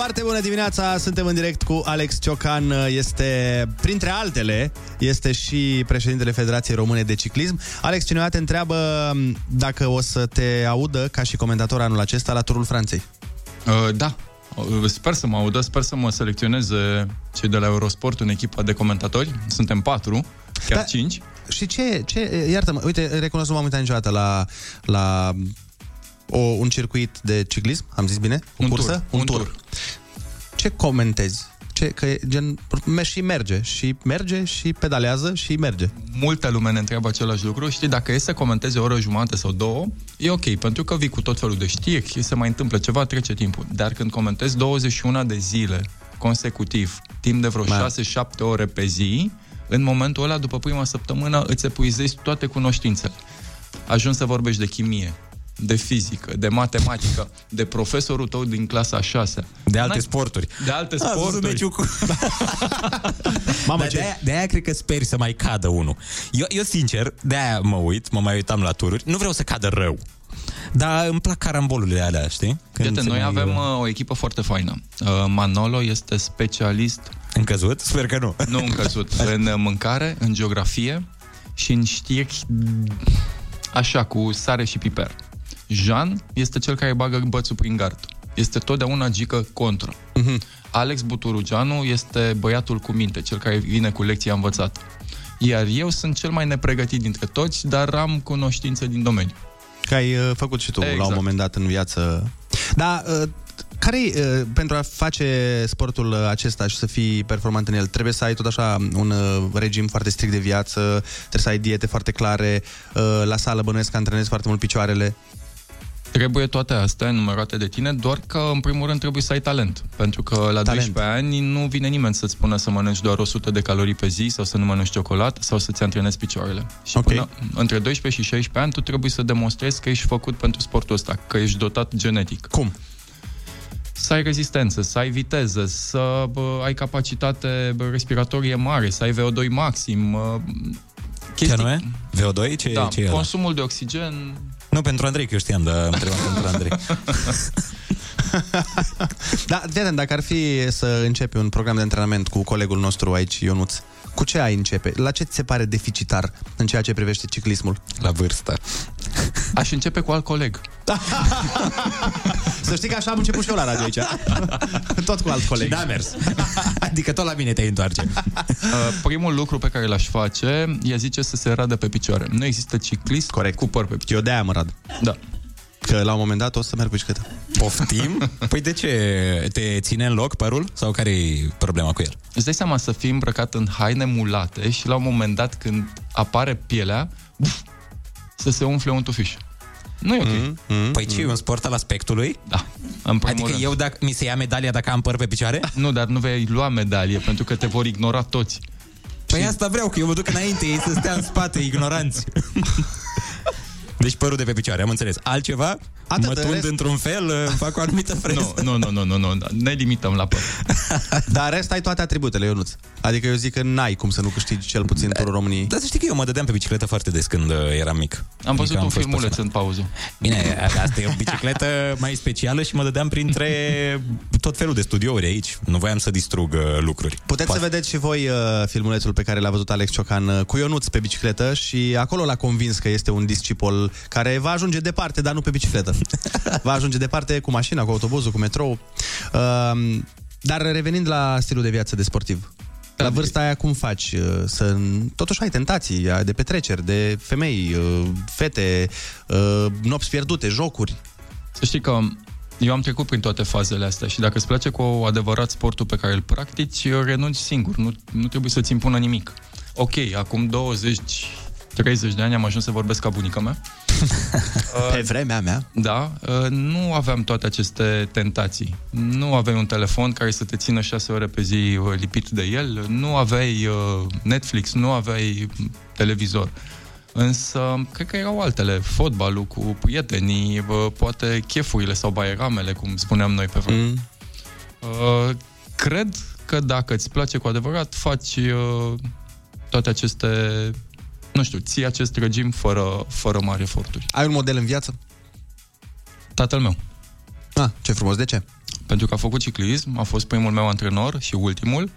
Foarte bună dimineața, suntem în direct cu Alex Ciocan, este, printre altele, este și președintele Federației Române de Ciclism. Alex, cineva te întreabă m, dacă o să te audă ca și comentator anul acesta la Turul Franței. Uh, da. Uh, Sper să mă audă, sper să mă selecționeze cei de la Eurosport în echipa de comentatori. Suntem patru, chiar Da. cinci. Și ce, ce iartă-mă, uite, recunosc, nu m-am uitat niciodată la, la o, un circuit de ciclism, am zis bine? O Un cursă? tur, un tur. Ce comentezi? Ce, că e gen, me- și merge, și merge, și pedalează, și merge. Multă lume ne întreabă același lucru. Știi, dacă e să comentezi o oră jumate sau două, e ok, pentru că vii cu tot felul de știri, se mai întâmplă ceva, trece timpul. Dar când comentezi 21 de zile consecutiv, timp de vreo 6-7 ore pe zi, în momentul ăla, după prima săptămână, îți epuizezi toate cunoștințele. Ajungi să vorbești de chimie, de fizică, de matematică, de profesorul tău din clasa a 6 De alte sporturi. De alte A, văzut sporturi. meciul cu... Mamă, de aia, de aia cred că speri să mai cadă unul. Eu, eu sincer, de aia mă uit, mă mai uitam la tururi, nu vreau să cadă rău. Dar îmi plac carambolurile alea, știi? Iată, se noi mai- avem uh, o echipă foarte faină. Uh, Manolo este specialist... În căzut? Sper că nu. Nu în căzut. în uh, mâncare, în geografie și în știri așa, cu sare și piper. Jean este cel care bagă bățul prin gard. Este totdeauna gică contra. Mhm. Alex Buturugeanu este băiatul cu minte, cel care vine cu lecția învățată. Iar eu sunt cel mai nepregătit dintre toți, dar am cunoștințe din domeniu. Că ai uh, făcut și tu exact. la un Exact. moment dat în viață. Da, uh, Care uh, pentru a face sportul uh, acesta și să fii performant în el, trebuie să ai tot așa un uh, regim foarte strict de viață, trebuie să ai diete foarte clare, uh, la sală bănuiesc că antrenezi foarte mult picioarele. Trebuie toate astea enumerate de tine, doar că în primul rând trebuie să ai talent. Pentru că la Talent. 12 ani nu vine nimeni să-ți spună să mănânci doar 100 de calorii pe zi sau să nu mănânci ciocolată sau să-ți antrenezi picioarele. Și Ok. până între 12 și 16 ani tu trebuie să demonstrezi că ești făcut pentru sportul ăsta, că ești dotat genetic. Cum? Să ai rezistență, să ai viteză, să bă, ai capacitate bă, respiratorie mare, să ai VO2 maxim. bă, Ce anume? VO2? Ce, da, ce e ăla? consumul de oxigen Nu, pentru Andrei, că eu știam, dar am întrebat pentru Andrei. Da, fii atent, dacă ar fi să începi un program de antrenament cu colegul nostru aici, Ionuț, cu ce ai începe? La ce ți se pare deficitar în ceea ce privește ciclismul? La vârstă. Aș începe cu alt coleg. Să știi că așa am început și eu la radio aici. Tot cu alt coleg. Și n-a mers. Adică tot la mine te întoarce. Uh, primul lucru pe care l-aș face e zice să se radă pe picioare. Nu există ciclist Corect. cu păr pe picioare. Eu de-aia mă rad. Da. Că la un moment dat o să merg cu bicicletă. Poftim? Păi de ce? Te ține în loc părul? Sau care e problema cu el? Îți dai seama să fii îmbrăcat în haine mulate și la un moment dat când apare pielea, uf, să se umfle un tufiș. Nu e ok. Mm, mm, Păi ce, e un sport al aspectului? Da. În primul Adică rând. eu dacă mi se ia medalia dacă am păr pe picioare? Nu, dar nu vei lua medalie pentru că te vor ignora toți. Păi asta vreau, că eu mă duc înainte, ei să stea în spate, ignoranți. Deci părul de pe picioare, am înțeles. Altceva? Atât, mă în tund rest- într-un fel, îmi fac o anumită freză. Nu, nu, nu, nu, nu, nu. ne limităm la păr. Dar în rest ai toate atributele, Ionuț. Adică eu zic că n-ai cum să nu câștigi cel puțin turul României. Dar să știi că eu mă dădeam pe bicicletă foarte des când uh, eram mic. Am văzut Adică un fost filmuleț pasionat. în pauză. Bine, asta e o bicicletă mai specială și mă dădeam printre tot felul de studiouri aici. Nu voiam să distrug uh, lucruri. Puteți să vedeți și voi uh, filmulețul pe care l-a văzut Alex Ciocan uh, cu Ionuț pe bicicletă și acolo l-a convins că este un discipol care va ajunge departe, dar nu pe bicicletă. Va ajunge departe cu mașina, cu autobuzul, cu metrou. Uh, dar revenind la stilul de viață de sportiv. La vârsta aia cum faci? uh, Să totuși ai tentații uh, de petreceri, de femei, uh, fete, uh, nopți pierdute, jocuri. Să știi că eu am trecut prin toate fazele astea și dacă îți place cu adevărat sportul pe care îl practici, renunți singur, nu, nu trebuie să-ți impună nimic. Ok, acum 20 30 de ani am ajuns să vorbesc ca bunica mea. Pe vremea mea. Da, uh, nu aveam toate aceste tentații. Nu aveai un telefon care să te țină 6 ore pe zi uh, lipit de el, nu aveai uh, Netflix, nu aveai televizor. Însă, cred că erau altele. Fotbalul cu prietenii, bă, poate chefurile sau baieramele, cum spuneam noi pe vreme. Mm. Uh, cred că dacă îți place cu adevărat, faci uh, toate aceste, nu știu, ții acest regim fără, fără mari eforturi. Ai un model în viață? Tatăl meu. Ah, ce frumos, de ce? Pentru că a făcut ciclism, a fost primul meu antrenor și ultimul.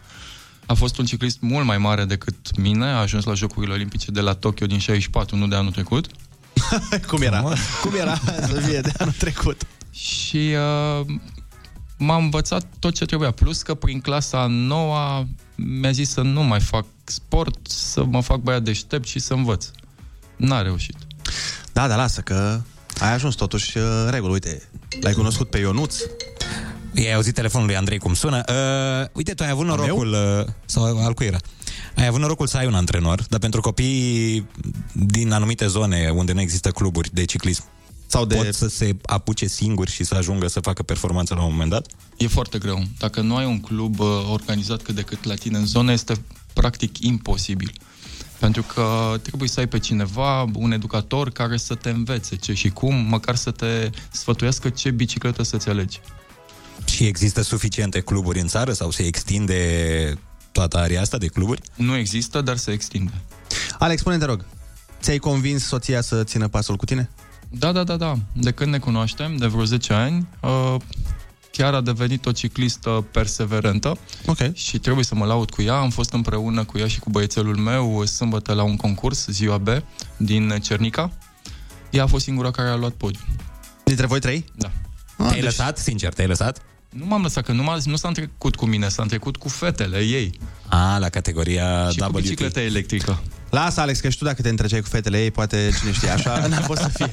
A fost un ciclist mult mai mare decât mine, a ajuns la Jocurile Olimpice de la Tokyo din 64, nu de anul trecut. Cum era? Cum era să fie de anul trecut? Și uh, m-a învățat tot ce trebuia. Plus că prin clasa noua mi-a zis să nu mai fac sport, să mă fac băiat deștept și să învăț. N-a reușit. Da, dar lasă că ai ajuns totuși uh, în regulă. Uite, l-ai cunoscut pe Ionuț. I-ai auzit telefonul lui Andrei cum sună. Uh, uite, tu ai avut norocul... Uh, sau al cui era? Ai avut norocul să ai un antrenor, dar pentru copii din anumite zone unde nu există cluburi de ciclism, sau de... pot să se apuce singuri și să ajungă să facă performanță la un moment dat? E foarte greu. Dacă nu ai un club uh, organizat cât de cât la tine în zonă, este practic imposibil. Pentru că trebuie să ai pe cineva, un educator care să te învețe ce și cum, măcar să te sfătuiască ce bicicletă să-ți alegi. Și există suficiente cluburi în țară sau se extinde toată area asta de cluburi? Nu există, dar se extinde. Alex, spune te rog, ți-ai convins soția să țină pasul cu tine? Da, da, da, da. De când ne cunoaștem, de vreo 10 ani, uh, chiar a devenit o ciclistă perseverentă okay. și trebuie să mă laud cu ea. Am fost împreună cu ea și cu băiețelul meu sâmbătă la un concurs, ziua B, din Cernica. Ea a fost singura care a luat podium. Dintre voi trei? Da. Te-ai lăsat? Sincer, te-ai lăsat? Nu m-am lăsat, că nu, m-a, nu s-a întrecut cu mine, s-a întrecut cu fetele ei. A, la categoria Și cu WT. bicicleta electrică. Lasă, Alex, că și tu dacă te întreceai cu fetele ei, poate cine știe, așa n-ar fost să fie.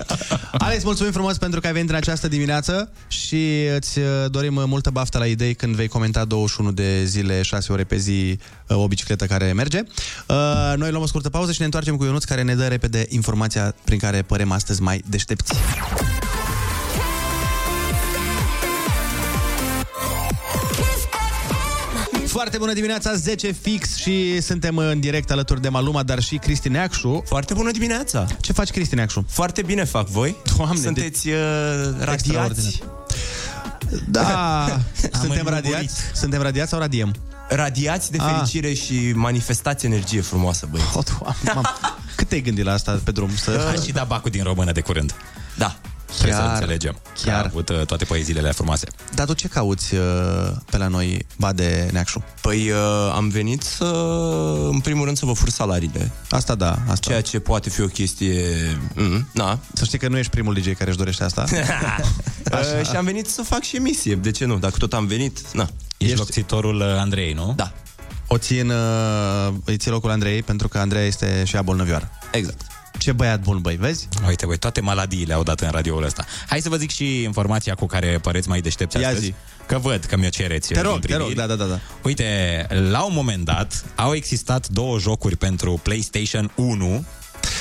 Alex, mulțumim frumos pentru că ai venit în această dimineață și îți uh, dorim uh, multă baftă la idei când vei comenta 21 de zile, 6 ore pe zi, uh, o bicicletă care merge. Uh, Noi luăm o scurtă pauză și ne întoarcem cu Ionuț, care ne dă repede informația prin care părem astăzi mai deștepți. Foarte bună dimineața, 10 fix și suntem în direct alături de Maluma, dar și Cristi Neacșu. Foarte bună dimineața! Ce faci, Cristi Neacșu? Foarte bine fac voi. Doamne, Sunteți uh, Extraordinar. radiați. Da, Am suntem înmurit. radiați? Suntem radiați sau radiem? Radiați de Ah. fericire și manifestați energie frumoasă, băieți. Oh, doamne, Cât te-ai gândit la asta pe drum? Să... Aș și dat bacul din română de curând. Da. Trebuie să Chiar, înțelegem. chiar. Că A avut uh, toate poeziile alea frumoase. Dar tu ce cauți uh, pe la noi, Bade Neacșu? Păi uh, am venit să, în primul rând, să vă fur salariile. Asta da, asta. Ceea ce poate fi o chestie... Mm, na. Să știi că nu ești primul DJ care își dorește asta. Uh, și am venit să fac și emisie. De ce nu? Dacă tot am venit, na. Ești locțitorul uh, Andrei, nu? Da. O țin, uh, îi ții locul Andrei pentru că Andrei este și ea bolnăvioară. Exact. Ce băiat bun, băi, vezi? Uite, băi, toate maladiile au dat în radioul ăsta. Hai să vă zic și informația cu care păreți mai deștepți Ia astăzi. zi. Că văd că mi-o cereți. Te din rog, te priviri. rog, da, da, da, da. Uite, la un moment dat au existat două jocuri pentru PlayStation 1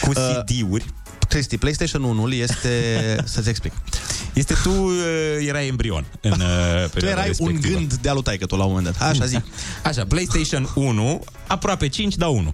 cu CD-uri. Cristi, PlayStation 1 este... Să-ți explic. Este tu uh, erai embrion în uh, Tu perioada erai un respectivă. gând de alu taică tu la un moment dat. Așa zi. Așa, PlayStation 1, aproape 5, da 1.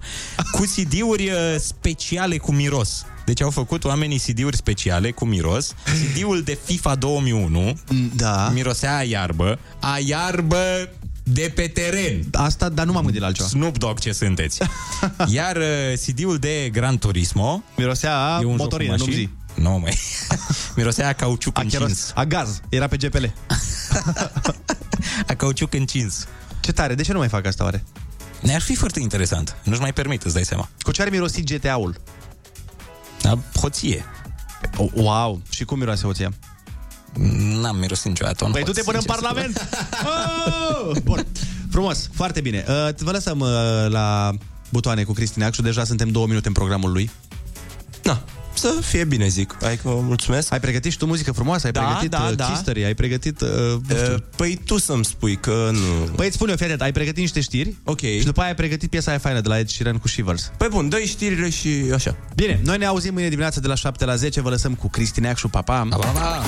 Cu CD-uri uh, speciale cu miros. Deci au făcut oamenii CD-uri speciale cu miros. CD-ul de FIFA 2001 da. mirosea a iarbă. A iarbă de pe teren. Asta, dar nu m-am gândit la altceva. Snoop Dogg ce sunteți. Iar uh, CD-ul de Gran Turismo Mirosea a e un joc motorină, cu nu mașini. zi. Nu, mai. Mirosea a cauciuc A, încins. cheros, a gaz. Era pe GPL. A cauciuc încins. Ce tare. De ce nu mai fac asta oare? Ne-ar fi foarte interesant. Nu-și mai permit, îți dai seama. Cu ce are mirosit GTA-ul? Da, hoție. Oh, wow. Și cum miroase hoția? N-am mirosit niciodată un Păi hoț, du-te până în sincer să Parlament! Oh! Bun. Frumos. Foarte bine. Uh, vă lăsăm uh, la butoane cu Cristi Neacșu. Deja suntem două minute în programul lui. Na, să fie bine, zic. Hai că mulțumesc. Ai pregătit și tu muzică frumoasă? Ai Da, pregătit da, uh, da. history? Ai pregătit... Uh, nu știu. Uh, păi tu să-mi spui că nu... Păi îți spun eu, fii atent, ai pregătit niște știri Ok. și după aia ai pregătit piesa aia faină de la Ed Sheeran cu Shivers. Păi bun, dă știrile și așa. Bine, noi ne auzim mâine dimineața de la 7 la 10, vă lăsăm cu Cristi Neacșu, pa, pa! Pa, pa, pa.